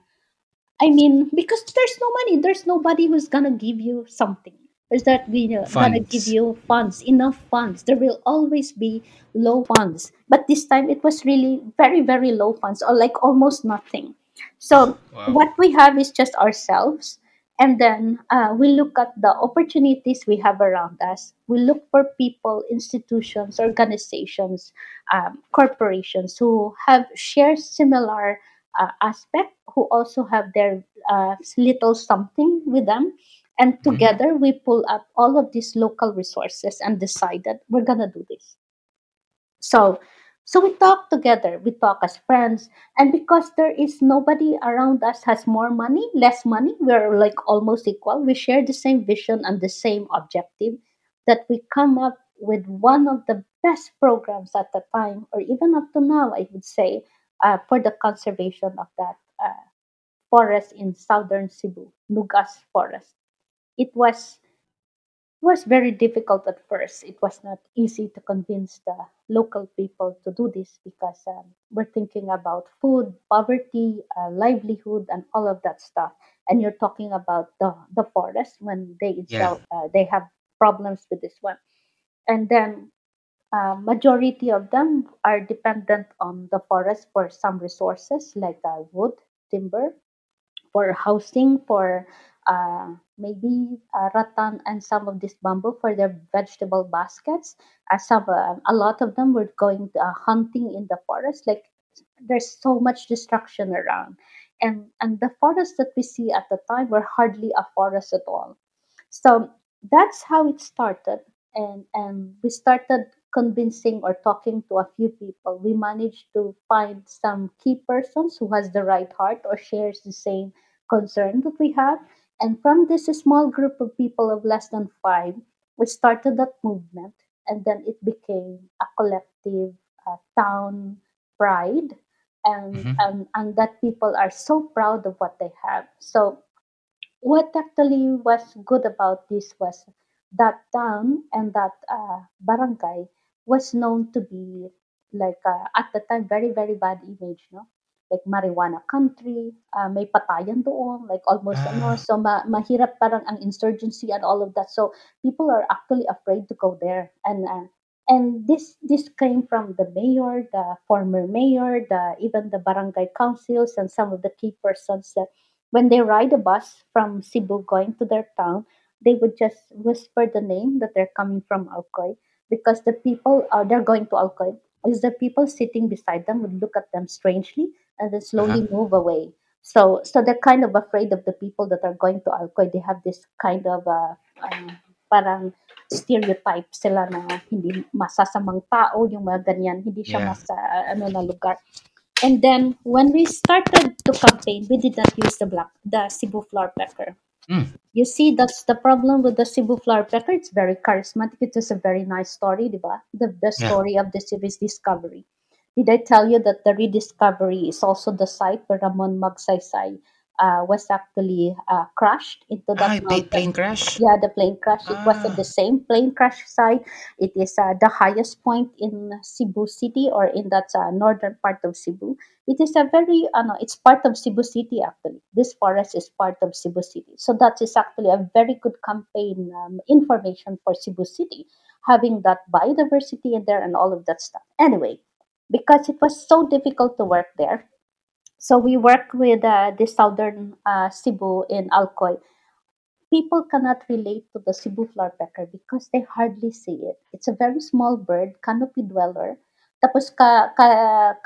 I mean, because there's no money, there's nobody who's gonna give you something. There's that you know, gonna give you funds, enough funds. There will always be low funds, but this time it was really very, very low funds, or like almost nothing. So Wow. what we have is just ourselves, and then uh, we look at the opportunities we have around us. We look for people, institutions, organizations, um, corporations who have shared similar uh, aspect who also have their uh, little something with them. And Mhm. together we pull up all of these local resources and decide that we're gonna do this. So so we talk together we talk as friends. And because there is nobody around us has more money less money we're like almost equal we share the same vision and the same objective that we come up with one of the best programs at the time or even up to now i would say uh, for the conservation of that uh, forest in southern cebu nugas forest it was was very difficult at first. It was not easy to convince the local people to do this because um, we're thinking about food, poverty, uh, livelihood, and all of that stuff. And you're talking about the, the forest when they Yeah. uh, they have problems with this one. And then uh, majority of them are dependent on the forest for some resources like uh, wood, timber, for housing for uh, maybe uh, rattan and some of this bamboo for their vegetable baskets. Uh, some, a lot of them were going hunting in the forest. Like there's so much destruction around, and and the forests that we see at the time were hardly a forest at all. So that's how it started, and and we started convincing or talking to a few people. We managed to find some key persons who has the right heart or shares the same concern that we have. And from this small group of people of less than five, we started that movement, and then it became a collective uh, town pride. And, Mhm. and and that people are so proud of what they have. So what actually was good about this was that town and that uh, barangay was known to be like uh, at the time very very bad image no? Like marijuana country uh, may patayan doon like almost ano Ah, so ma- mahirap parang ang insurgency and all of that. So people are actually afraid to go there. And uh, and this this came from the mayor the former mayor the even the barangay councils and some of the key persons that when they ride a bus from Cebu going to their town, they would just whisper the name that they're coming from Alcoy because the people uh, they're going to Alcoy is the people sitting beside them would look at them strangely and then uh-huh. slowly move away. So so they're kind of afraid of the people that are going to Alcoy. They have this kind of uh, um, parang stereotype sila na hindi masasamang tao yung mga ganyan hindi siya Yeah. mas uh, ano na lugar and then when we started to campaign, we did not use the black, the Cebu flower pecker. Mm. You see, that's the problem with the Cebu flower pecker. It's very charismatic. It is a very nice story, diba? The, the Yeah. story of the series discovery. Did I tell you that the rediscovery is also the site where Ramon Magsaysay uh, was actually uh, crashed into that Ah, mountain? plane crash? Yeah, the plane crash. It was at the Ah, same plane crash site. It is uh, the highest point in Cebu City or in that uh, northern part of Cebu. It is a very, uh, no, it's part of Cebu City actually. This forest is part of Cebu City. So that is actually a very good campaign um, information for Cebu City, having that biodiversity in there and all of that stuff. Anyway, because it was so difficult to work there, so we work with uh, the southern uh, Cebu in Alcoy people cannot relate to the Cebu flower pecker because they hardly see it. It's a very small bird, canopy dweller. Tapos ka, ka,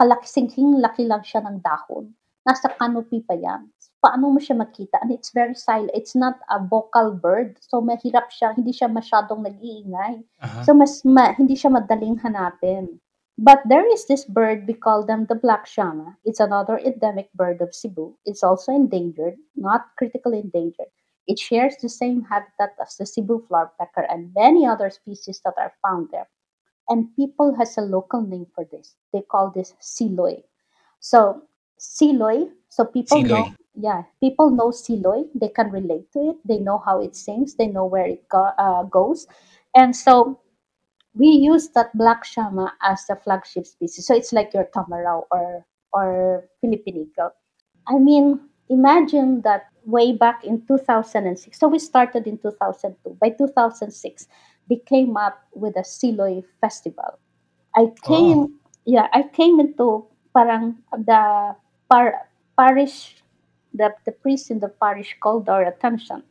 kalakising laki lang siya ng dahon. Nasa canopy pa yan. paano mo siya makita? And it's very silent. It's not a vocal bird. So, mahirap siya. Hindi siya masyadong nag-iingay. Uh-huh. So, mas ma, hindi siya madaling hanapin. But there is this bird, we call them the black shama. It's another endemic bird of Cebu. It's also endangered, not critically endangered. It shares the same habitat as the Cebu flowerpecker and many other species that are found there. And people has a local name for this. They call this siloy. So siloy, so people know, Siloy. yeah, people know siloy. They can relate to it. They know how it sings. They know where it go, uh, goes. And so we use that black shama as the flagship species. So it's like your tamarao or or Philippine eagle. I mean, imagine that way back in 2006. So we started in 2002. By 2006, they came up with a Siloy festival. I Oh. came, yeah, I came into parang the par, parish, the, the priest in the parish called our attention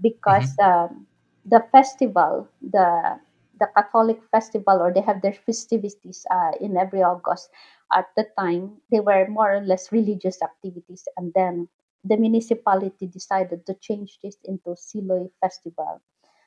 because Mhm. um, the festival, the the Catholic festival, or they have their festivities uh, in every August. At the time, they were more or less religious activities, and then the municipality decided to change this into Siloy Festival.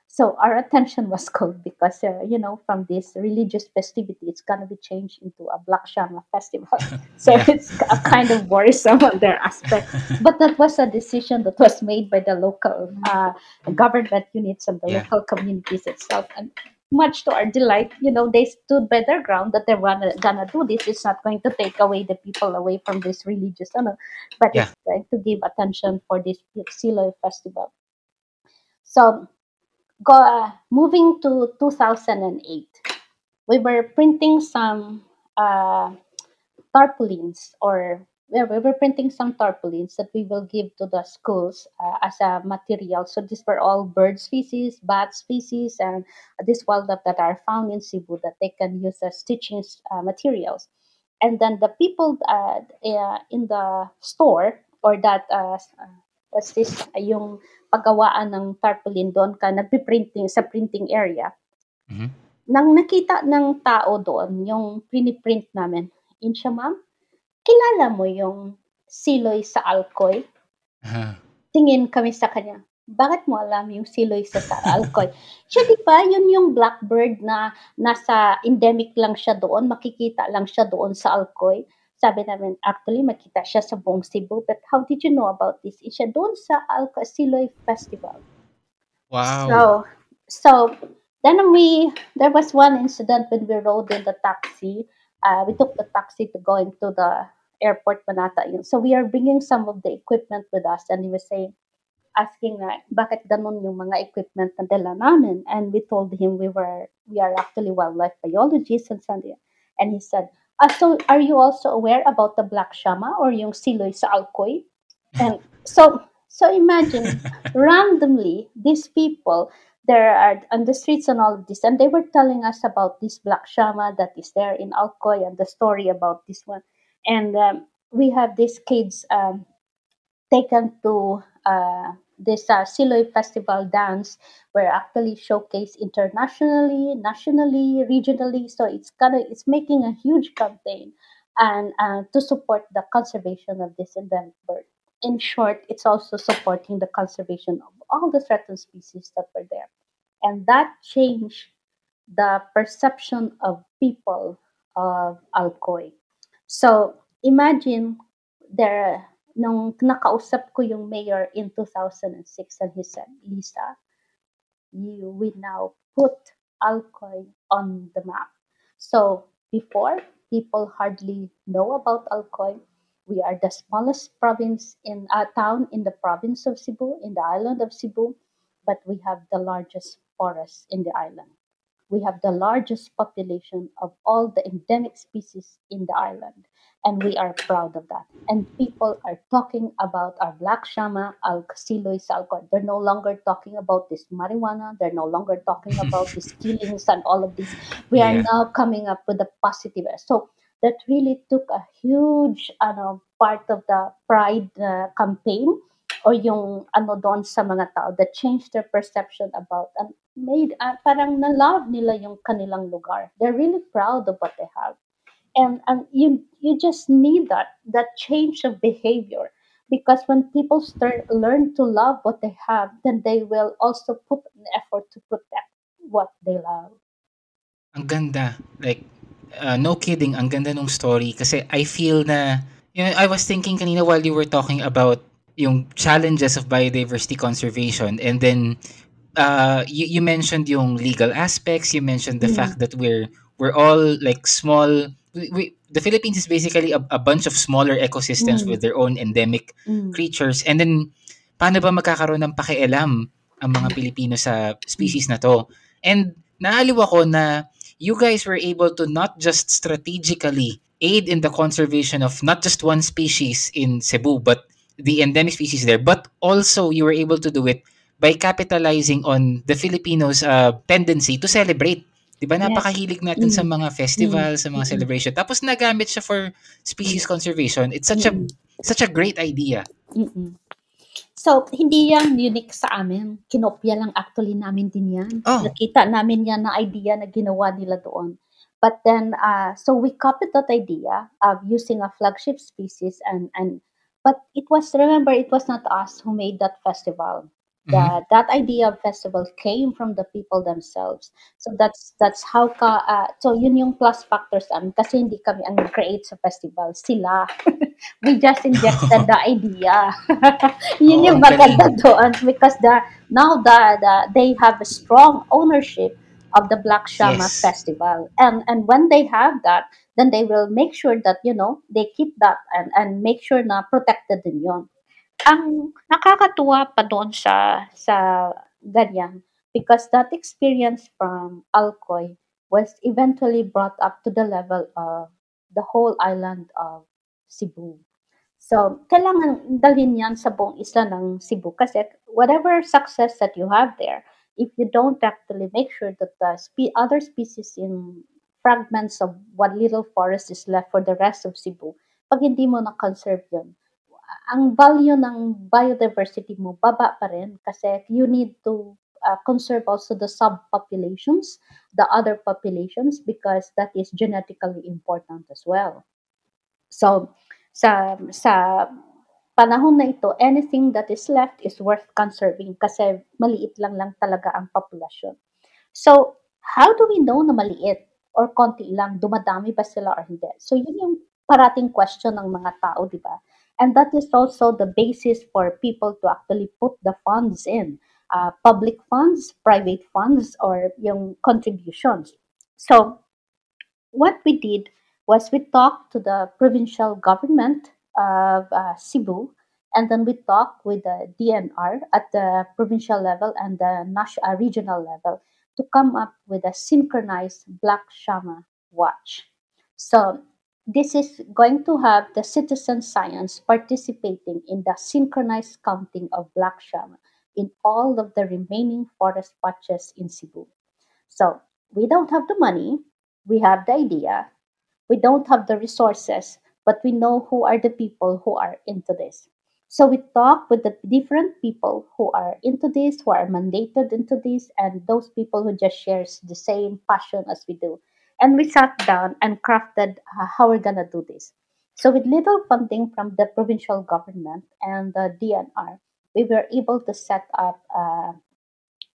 So our attention was called because uh, you know from this religious festivity, it's gonna be changed into a Black Shama festival. So it's a kind of worrisome on their aspect. But that was a decision that was made by the local uh, government units and the Yeah. local communities itself. And much to our delight, you know, they stood by their ground that they're gonna, gonna do this. It's not going to take away the people away from this religious, ano, but Yeah. it's going to give attention for this Siloy festival. So go, uh, moving to 2008, we were printing some uh, tarpaulins or yeah, we were printing some tarpaulins that we will give to the schools uh, as a material. So these were all bird species, bat species, and this wildlife that are found in Cebu that they can use as stitching uh, materials. And then the people uh, uh, in the store or that uh, what's this uh, yung paggawaan ng tarpaulin doon ka nagpiprinting sa printing area Mhm. nang nakita ng tao doon yung print namin in siya ma'am kilala mo yung siloy sa Alcoy? Uh-huh. Tingin kami sa kanya, bakit mo alam yung siloy sa, sa Alcoy? siya di ba, yun yung blackbird na nasa endemic lang siya doon, makikita lang siya doon sa Alcoy. Sabi namin, actually, makita siya sa buong Cebu, but how did you know about this? Is siya doon sa Alcoy Siloy Festival. Wow. So, so then we there was one incident when we rode in the taxi. Uh, we took the taxi to go into the airport Mactan. Yun. So we are bringing some of the equipment with us, and he was saying, asking na, bakit ganun yung mga equipment na dala namin? And we told him we were we are actually wildlife biologists and something. And he said, ah, so are you also aware about the black shama or yung siloy sa Alcoy? And so so imagine randomly these people there are on the streets and all of this and they were telling us about this black shama that is there in alcoy and the story about this one and um, we have these kids um, taken to uh, this uh, Siloy Festival dance were actually showcased internationally, nationally, regionally. So it's kind of it's making a huge campaign and uh, to support the conservation of this endemic bird. In short, it's also supporting the conservation of all the threatened species that were there, and that changed the perception of people of Alcoy. So imagine there nung nakausap ko yung mayor in 2006 and he said, Lisa, you we now put Alcoy on the map. So before people hardly know about Alcoy, we are the smallest province in a town in the province of Cebu, in the island of Cebu, but we have the largest forest in the island. We have the largest population of all the endemic species in the island, and we are proud of that. And people are talking about our black shama, al kasiloy salcod. They're no longer talking about this marijuana. They're no longer talking about these killings and all of this. We are now coming up with a positive. So that really took a huge ano, part of the pride uh, campaign or yung ano doon sa mga tao that changed their perception about and made uh, parang na-love nila yung kanilang lugar. They're really proud of what they have. And and you you just need that that change of behavior because when people start learn to love what they have then they will also put an effort to protect what they love Ang ganda. Like, uh, no kidding, ang ganda nung story kasi I feel na, you know, I was thinking kanina while you were talking about yung challenges of biodiversity conservation and then uh, you, you mentioned yung legal aspects, you mentioned the Mm. fact that we're we're all like small we, we, the Philippines is basically a, a bunch of smaller ecosystems Mm. with their own endemic Mm. creatures and then paano ba magkakaroon ng pakialam ang mga Pilipino sa species na to and naaliw ako na you guys were able to not just strategically aid in the conservation of not just one species in Cebu but the endemic species there but also you were able to do it by capitalizing on the Filipinos uh, tendency to celebrate 'di ba Yes. napakahilig natin sa Mm. mga festival sa mga Mm. celebration tapos nagamit siya for species conservation it's such a Mm. such a great idea Mm-mm. So, hindi yan unique sa amin. Kinopya lang actually namin din yan. Oh. Nakita namin yan na idea na ginawa nila doon. But then, uh, so we copied that idea of using a flagship species and, and but it was, remember, it was not us who made that festival. Mhm. That idea of festival came from the people themselves. So that's that's how ka uh, so yun yung plus factors amin kasi hindi kami ang create sa festival sila we just injected the idea yun Oo, yung maganda doon because the now the, the they have a strong ownership of the Black Shama Yes. festival and and when they have that then they will make sure that you know they keep that and and make sure na protected din yun ang nakakatuwa pa doon sa sa ganyan because that experience from Alcoy was eventually brought up to the level of the whole island of Cebu. So, kailangan dalhin yan sa buong isla ng Cebu kasi whatever success that you have there, if you don't actually make sure that the spe- other species in fragments of what little forest is left for the rest of Cebu, pag hindi mo na-conserve yun, ang value ng biodiversity mo baba pa rin kasi you need to uh, conserve also the subpopulations, the other populations because that is genetically important as well. So sa sa panahon na ito, anything that is left is worth conserving kasi maliit lang lang talaga ang populasyon. So, how do we know na maliit or konti lang, dumadami ba sila or hindi? So, yun yung parating question ng mga tao, di ba? And that is also the basis for people to actually put the funds in. Uh, public funds, private funds, or yung contributions. So, what we did was we talked to the provincial government of uh, Cebu, and then we talked with the DNR at the provincial level and the nas- uh, regional level to come up with a synchronized Black Shama watch. So this is going to have the citizen science participating in the synchronized counting of Black Shama in all of the remaining forest patches in Cebu. So we don't have the money, we have the idea, we don't have the resources, but we know who are the people who are into this. So we talk with the different people who are into this, who are mandated into this, and those people who just shares the same passion as we do. And we sat down and crafted uh, how we're gonna do this. So with little funding from the provincial government and the DNR, we were able to set up uh,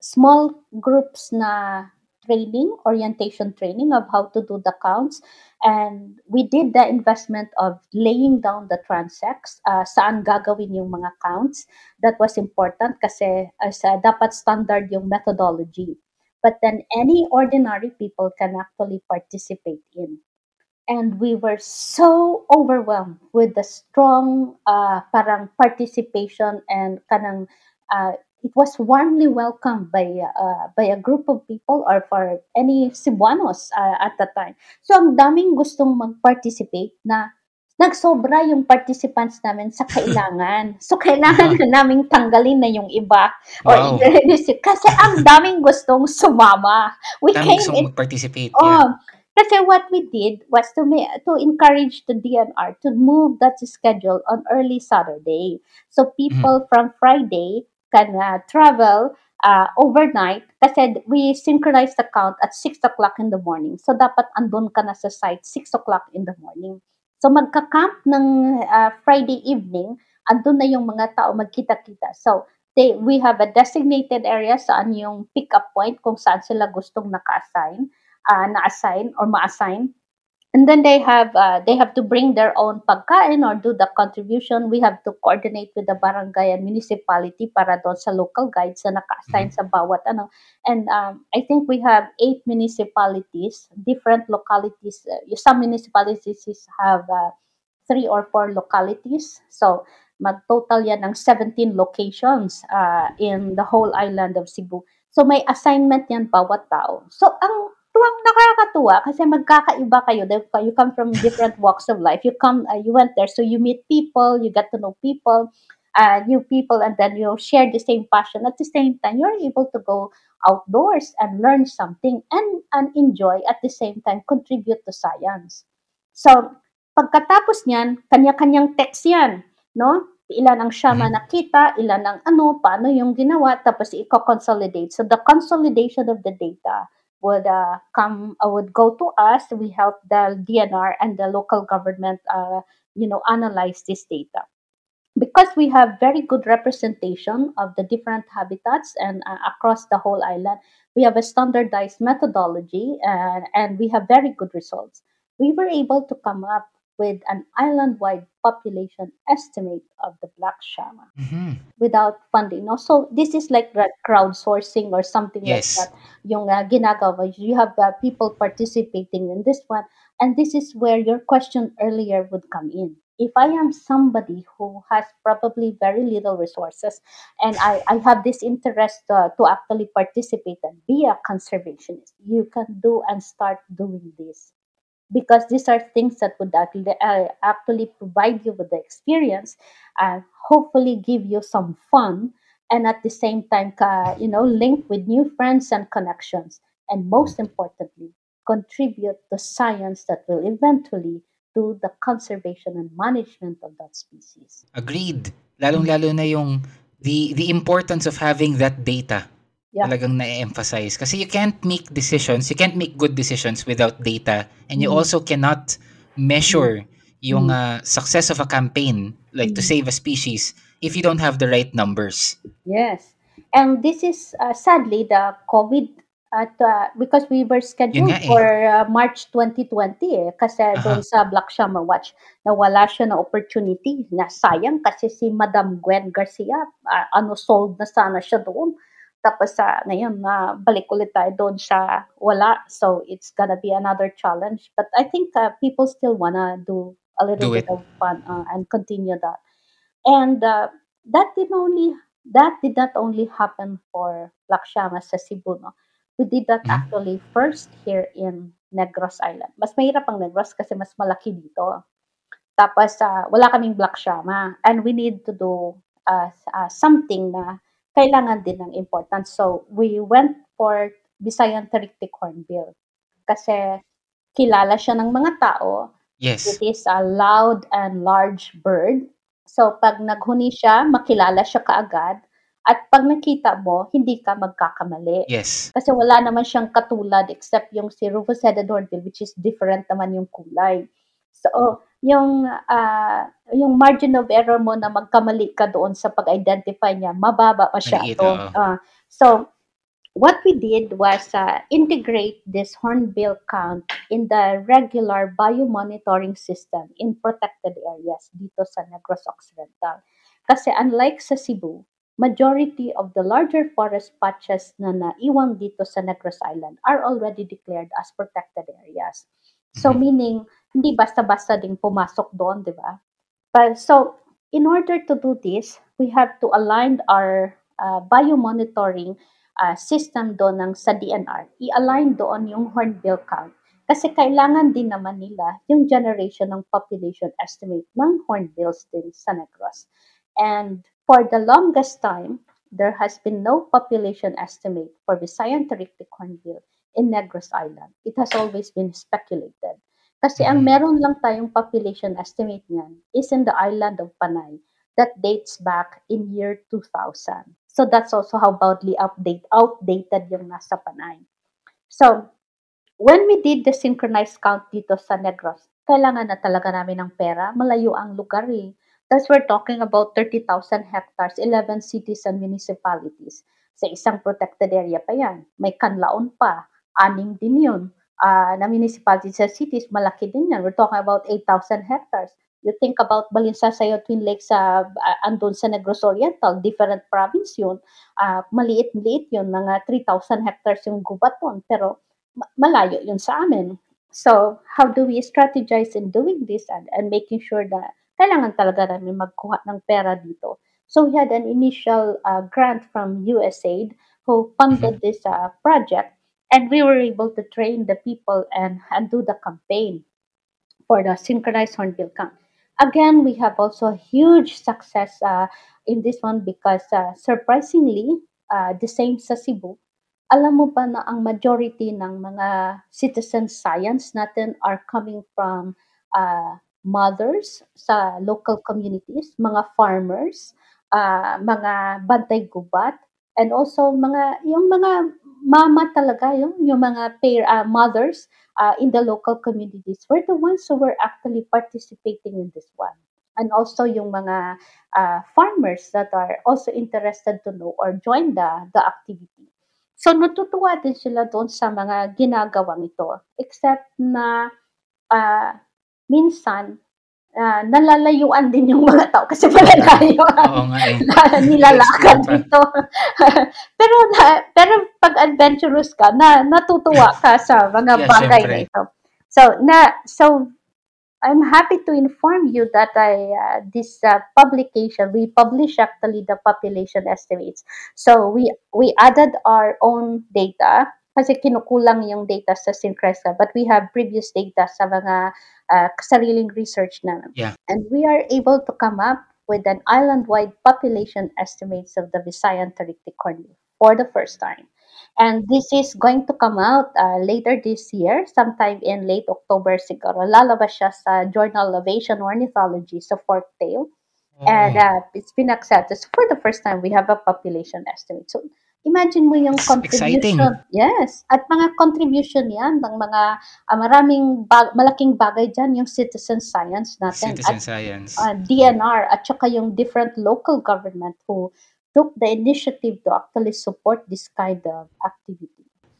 small groups na training, orientation training of how to do the counts. And we did the investment of laying down the transects, uh, saan gagawin yung mga counts. That was important kasi as uh, dapat standard yung methodology. But then any ordinary people can actually participate in. And we were so overwhelmed with the strong uh, parang participation and kanang uh, it was warmly welcomed by uh, by a group of people or for any Cebuanos uh, at the time. So ang daming gustong mag-participate na nagsobra yung participants namin sa kailangan. So kailangan na naming tanggalin na yung iba or Wow. it. kasi ang daming gustong sumama. We Dami came in mag-participate. Oh, Yeah. kasi what we did was to ma- to encourage the DNR to move that schedule on early Saturday. So people from Friday can uh, travel uh, overnight kasi we synchronize the count at 6 o'clock in the morning. So dapat andun ka na sa site 6 o'clock in the morning. So magka-camp ng uh, Friday evening andun na yung mga tao magkita-kita. So, they, we have a designated area saan yung pick-up point kung saan sila gustong naka-assign, uh, na-assign or ma-assign. And then they have uh, they have to bring their own pagkain or do the contribution. We have to coordinate with the barangay and municipality para doon sa local guides na naka-assign mm-hmm. sa bawat ano. And um, I think we have eight municipalities, different localities. Uh, some municipalities have uh, three or four localities. So mag-total yan ng 17 locations uh, in the whole island of Cebu. So may assignment yan bawat tao. So ang tuwang nakakatuwa kasi magkakaiba kayo. You come from different walks of life. You come, uh, you went there, so you meet people, you get to know people, uh, new people, and then you share the same passion. At the same time, you're able to go outdoors and learn something and, and enjoy at the same time, contribute to science. So, pagkatapos niyan, kanya-kanyang text yan, no? Ilan ang siya mm-hmm. nakita, ilan ang ano, paano yung ginawa, tapos i-consolidate. So, the consolidation of the data would uh, come uh, would go to us. We help the DNR and the local government, uh, you know, analyze this data because we have very good representation of the different habitats and uh, across the whole island. We have a standardized methodology and, and we have very good results. We were able to come up with an island-wide population estimate of the black shama mm-hmm. without funding. No? So this is like crowdsourcing or something yes. like that. Yung uh, ginagawa, you have uh, people participating in this one, and this is where your question earlier would come in. If I am somebody who has probably very little resources and I, I have this interest uh, to actually participate and be a conservationist, you can do and start doing this because these are things that would actually, uh, actually provide you with the experience and hopefully give you some fun and at the same time uh, you know link with new friends and connections. And most importantly contribute to science that will eventually do the conservation and management of that species. Agreed. Lalong lalo na yung the the importance of having that data yeah. talagang na-emphasize. Kasi you can't make decisions, you can't make good decisions without data and you mm. also cannot measure mm. yung uh, success of a campaign like mm. to save a species if you don't have the right numbers. Yes. And this is uh, sadly the COVID at uh, because we were scheduled eh. for uh, March 2020 eh kasi uh-huh. doon sa Black Shama Watch nawala siya na opportunity na sayang kasi si Madam Gwen Garcia uh, ano sold na sana siya doon Tapos sa ngayon na balik ulit tayo doon sa wala. So it's gonna be another challenge. But I think uh, people still wanna do a little do bit it. of fun uh, and continue that. And uh, that did only that did not only happen for Lakshama sa Cebu. No? We did that mm-hmm. actually first here in Negros Island. Mas mahirap ang Negros kasi mas malaki dito. Tapos uh, wala kaming Black Shama and we need to do uh, uh, something na kailangan din ng importance. So, we went for Visayan Tarictic Hornbill kasi kilala siya ng mga tao. Yes. It is a loud and large bird. So, pag naghuni siya, makilala siya kaagad. At pag nakita mo, hindi ka magkakamali. Yes. Kasi wala naman siyang katulad except yung si Rufus-headed hornbill which is different naman yung kulay. So, yung uh, yung margin of error mo na magkamali ka doon sa pag-identify niya, mababa pa siya. So, uh, so what we did was uh, integrate this hornbill count in the regular biomonitoring system in protected areas dito sa Negros Occidental. Kasi unlike sa Cebu, majority of the larger forest patches na naiwan dito sa Negros Island are already declared as protected areas. So mm-hmm. meaning hindi basta-basta ding pumasok doon, di ba? But, so, in order to do this, we have to align our uh, biomonitoring uh, system doon ng sa DNR. I-align doon yung hornbill count. Kasi kailangan din naman nila yung generation ng population estimate ng hornbills din sa Negros. And for the longest time, there has been no population estimate for the scientific hornbill in Negros Island. It has always been speculated. Kasi ang mm-hmm. meron lang tayong population estimate niyan is in the island of Panay that dates back in year 2000. So that's also how badly update, outdated yung nasa Panay. So, when we did the synchronized count dito sa Negros, kailangan na talaga namin ng pera. Malayo ang lugar eh. Thus, we're talking about 30,000 hectares, 11 cities and municipalities. Sa isang protected area pa yan. May kanlaon pa. Anim din yun. Uh, na municipalities sa cities, malaki din yan. We're talking about 8,000 hectares. You think about Balinsasayo Twin Lakes sa uh, andun sa Negros Oriental, different province yun. Uh, maliit-liit yun, mga 3,000 hectares yung gubaton. Pero malayo yun sa amin. So, how do we strategize in doing this and, and making sure that kailangan talaga namin magkuha ng pera dito. So, we had an initial uh, grant from USAID who funded mm-hmm. this uh, project and we were able to train the people and, and do the campaign for the synchronized hornbill count. Again, we have also a huge success uh, in this one because uh, surprisingly, uh, the same sa Cebu, alam mo ba na ang majority ng mga citizen science natin are coming from uh, mothers sa local communities, mga farmers, uh, mga bantay gubat, and also mga yung mga mama talaga yung yung mga pair uh, mothers uh, in the local communities were the ones who were actually participating in this one and also yung mga uh, farmers that are also interested to know or join the the activity So, natutuwa din sila doon sa mga ginagawang ito. Except na, uh, minsan, uh, nalalayuan din yung mga tao kasi malalayo Oo nga eh. na nilalakad dito. pero na, pero pag adventurous ka, na natutuwa ka sa mga yeah, bagay na ito. So, na so I'm happy to inform you that I uh, this uh, publication we publish actually the population estimates. So we we added our own data kasi kinukulang yung data sa Syncresa but we have previous data sa mga uh, sariling research na. Yeah. And we are able to come up with an island-wide population estimates of the Visayan Tarictic cornea for the first time. And this is going to come out uh, later this year, sometime in late October siguro. Lalabas siya sa Journal of Asian Ornithology sa Forktail. Oh. And uh, it's been accepted. So for the first time, we have a population estimate. So imagine mo yung contribution. Exciting. Yes. At mga contribution yan ng mga uh, maraming bag, malaking bagay dyan yung citizen science natin. Citizen at, science. Uh, DNR at saka yung different local government who took the initiative to actually support this kind of activity.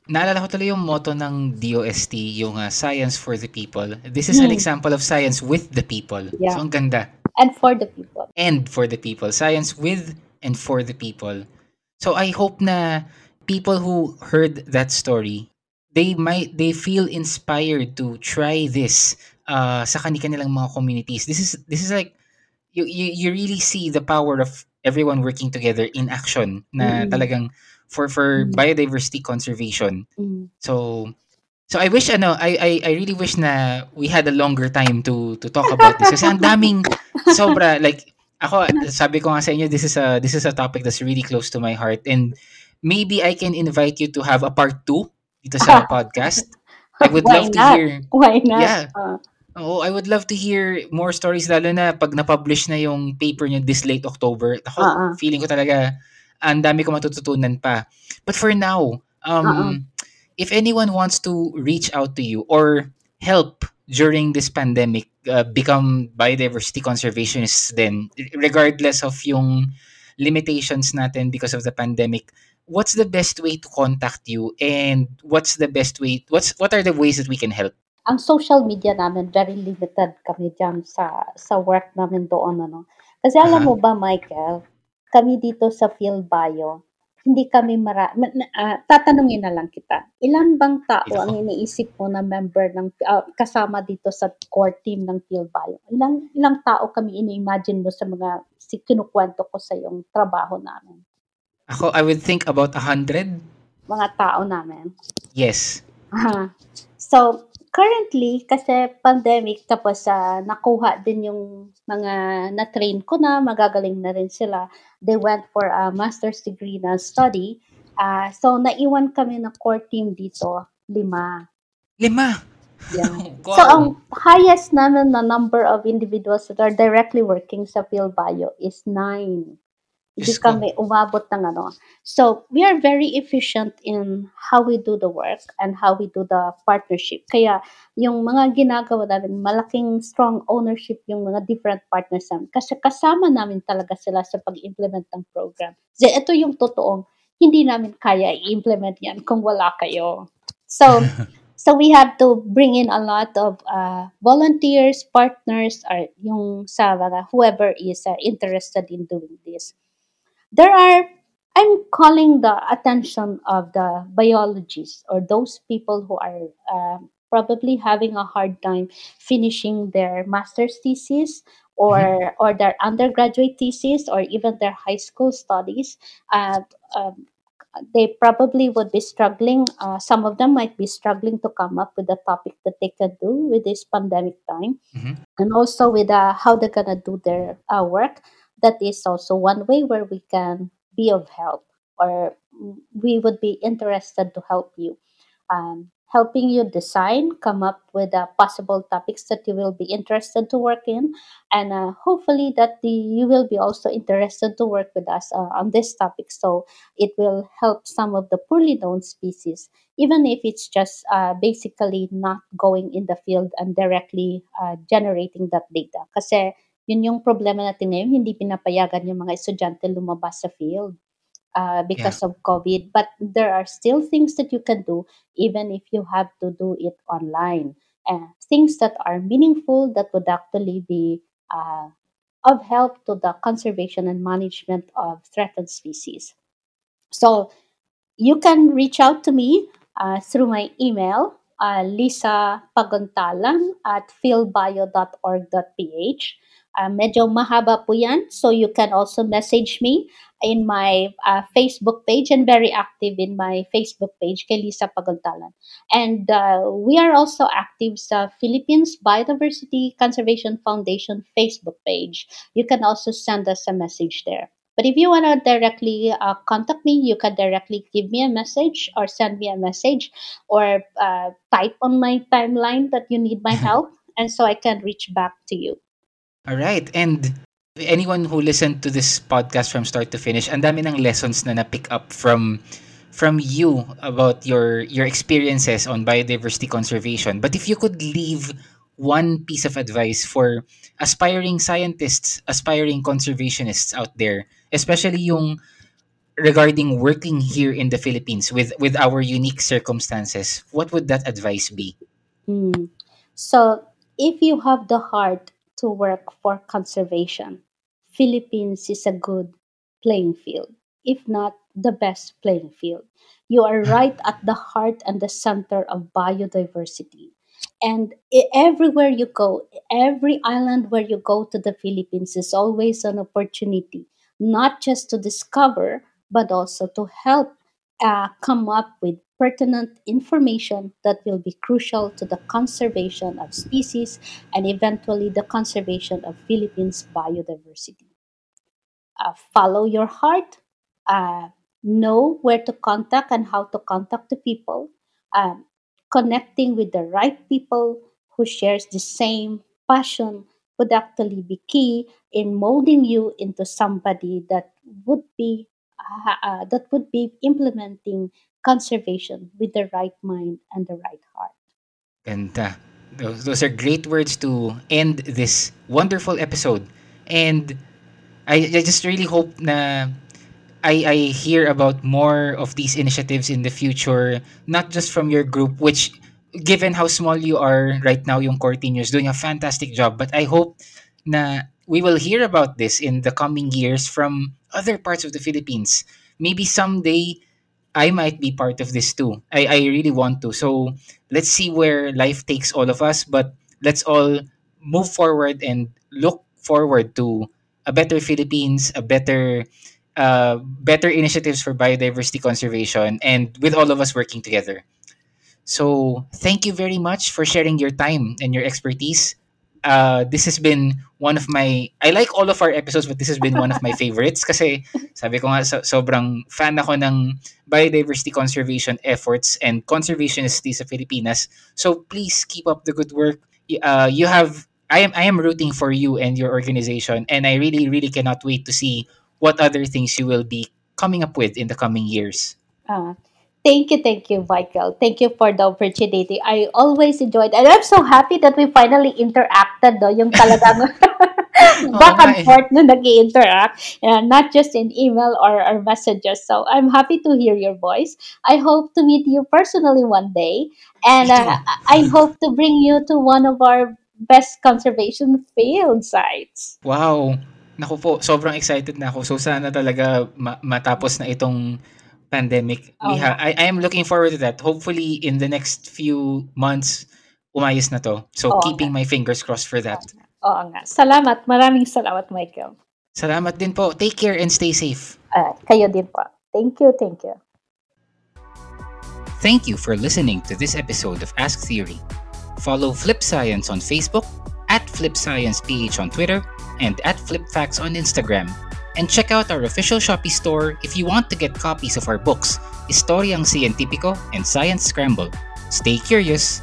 Naalala ko tuloy yung motto ng DOST, yung uh, science for the people. This is hmm. an example of science with the people. Yeah. So, ang ganda. And for the people. And for the people. Science with and for the people. So, I hope na people who heard that story, they might, they feel inspired to try this uh, sa kanilang mga communities. This is, this is like, you, you, you really see the power of everyone working together in action na mm. talagang for for mm. biodiversity conservation. Mm. So so I wish ano I, I I really wish na we had a longer time to to talk about this kasi ang daming sobra like ako sabi ko nga sa inyo this is a this is a topic that's really close to my heart and maybe I can invite you to have a part 2 dito sa podcast. I would Why love not? to hear. Why not? Yeah. Uh, Oo, I would love to hear more stories lalo na pag na-publish na yung paper niyo this late October. Ako, uh-uh. feeling ko talaga ang dami ko matututunan pa. But for now, um, uh-uh. if anyone wants to reach out to you or help during this pandemic, uh, become biodiversity conservationists then, regardless of yung limitations natin because of the pandemic, what's the best way to contact you and what's the best way, what's what are the ways that we can help? ang social media namin, very limited kami dyan sa, sa work namin doon. Ano. Kasi alam mo ba, Michael, kami dito sa Field Bio, hindi kami mara... Uh, tatanungin na lang kita. Ilan bang tao ang iniisip mo na member ng uh, kasama dito sa core team ng Bio? Ilang ilang tao kami ini-imagine mo sa mga si kinukwento ko sa yung trabaho namin? Ako, I would think about a hundred. Mga tao namin? Yes. Uh, so, currently, kasi pandemic, tapos uh, nakuha din yung mga na-train ko na, magagaling na rin sila. They went for a master's degree na study. Uh, so, naiwan kami na core team dito, lima. Lima? Yeah. So, ang highest namin na number of individuals that are directly working sa field bio is nine. Ko. kami umabot ng ano. So, we are very efficient in how we do the work and how we do the partnership. Kaya, yung mga ginagawa namin, malaking strong ownership yung mga different partners namin. Kasi kasama namin talaga sila sa pag-implement ng program. Kasi ito yung totoong, hindi namin kaya i-implement yan kung wala kayo. So, so we had to bring in a lot of uh, volunteers, partners, or yung sa mga whoever is uh, interested in doing this. There are I'm calling the attention of the biologists or those people who are uh, probably having a hard time finishing their master's thesis or or their undergraduate thesis or even their high school studies. Uh, um, they probably would be struggling. Uh, some of them might be struggling to come up with a topic that they can do with this pandemic time, Mhm. and also with uh, how they're gonna do their uh, work. That is also one way where we can be of help, or we would be interested to help you, um, helping you design, come up with uh, possible topics that you will be interested to work in, and uh, hopefully that the, you will be also interested to work with us uh, on this topic. So it will help some of the poorly known species, even if it's just uh, basically not going in the field and directly uh, generating that data. Kasi yun yung problema natin ngayon, hindi pinapayagan yung mga estudyante lumabas sa field uh, because of COVID. But there are still things that you can do, even if you have to do it online. Uh, things that are meaningful that would actually be uh, of help to the conservation and management of threatened species. So you can reach out to me uh, through my email, uh, Lisa Pagontalan at philbio.org.ph. Uh, medyo mahaba po yan, so you can also message me in my uh, Facebook page and very active in my Facebook page kay Lisa. And uh, we are also active sa Philippines Biodiversity Conservation Foundation Facebook page. You can also send us a message there. But if you want to directly uh, contact me, you can directly give me a message or send me a message or uh, type on my timeline that you need my help. And so I can reach back to you. All right. And anyone who listened to this podcast from start to finish, ang dami ng lessons na na-pick up from from you about your your experiences on biodiversity conservation. But if you could leave one piece of advice for aspiring scientists, aspiring conservationists out there, especially yung regarding working here in the Philippines with with our unique circumstances, what would that advice be? Mm. So, if you have the heart to work for conservation, Philippines is a good playing field, if not the best playing field. You are right at the heart and the center of biodiversity. And everywhere you go, every island where you go to the Philippines is always an opportunity, not just to discover, but also to help uh, come up with pertinent information that will be crucial to the conservation of species and eventually the conservation of Philippines biodiversity. Uh, follow your heart, uh, know where to contact and how to contact the people, um, connecting with the right people who shares the same passion would actually be key in molding you into somebody that would be uh, that would be implementing conservation with the right mind and the right heart. Ganda. Uh, those, those are great words to end this wonderful episode. And I, I just really hope na I, I hear about more of these initiatives in the future, not just from your group, which given how small you are right now, yung Cortino is doing a fantastic job. But I hope na we will hear about this in the coming years from other parts of the Philippines. Maybe someday I might be part of this too. I, I really want to. So let's see where life takes all of us, but let's all move forward and look forward to a better Philippines, a better uh, better initiatives for biodiversity conservation, and with all of us working together. So thank you very much for sharing your time and your expertise. Uh, this has been one of my I like all of our episodes but this has been one of my favorites kasi sabi ko nga so, sobrang fan ako ng biodiversity conservation efforts and conservationists sa Pilipinas. So please keep up the good work. Uh, you have I am I am rooting for you and your organization and I really really cannot wait to see what other things you will be coming up with in the coming years. Uh, thank you, thank you, Michael. Thank you for the opportunity. I always enjoyed and I'm so happy that we finally interacted do, yung talagang back and eh. forth na nag interact and not just in email or, or messages. So I'm happy to hear your voice. I hope to meet you personally one day. And uh, I hope to bring you to one of our best conservation field sites. Wow! Naku po, sobrang excited na ako. So sana talaga ma- matapos na itong pandemic. We Oo ha- I, I am looking forward to that. Hopefully in the next few months umayos na to. So Oo keeping my fingers crossed for that. Oo nga. Salamat. Maraming salamat, Michael. Salamat din po. Take care and stay safe. Uh, kayo din po. Thank you, thank you. Thank you for listening to this episode of Ask Theory. Follow Flip Science on Facebook, at Flip Science PH on Twitter, and at Flip Facts on Instagram. And check out our official Shopee store if you want to get copies of our books, Historiang Científico and Science Scramble. Stay curious!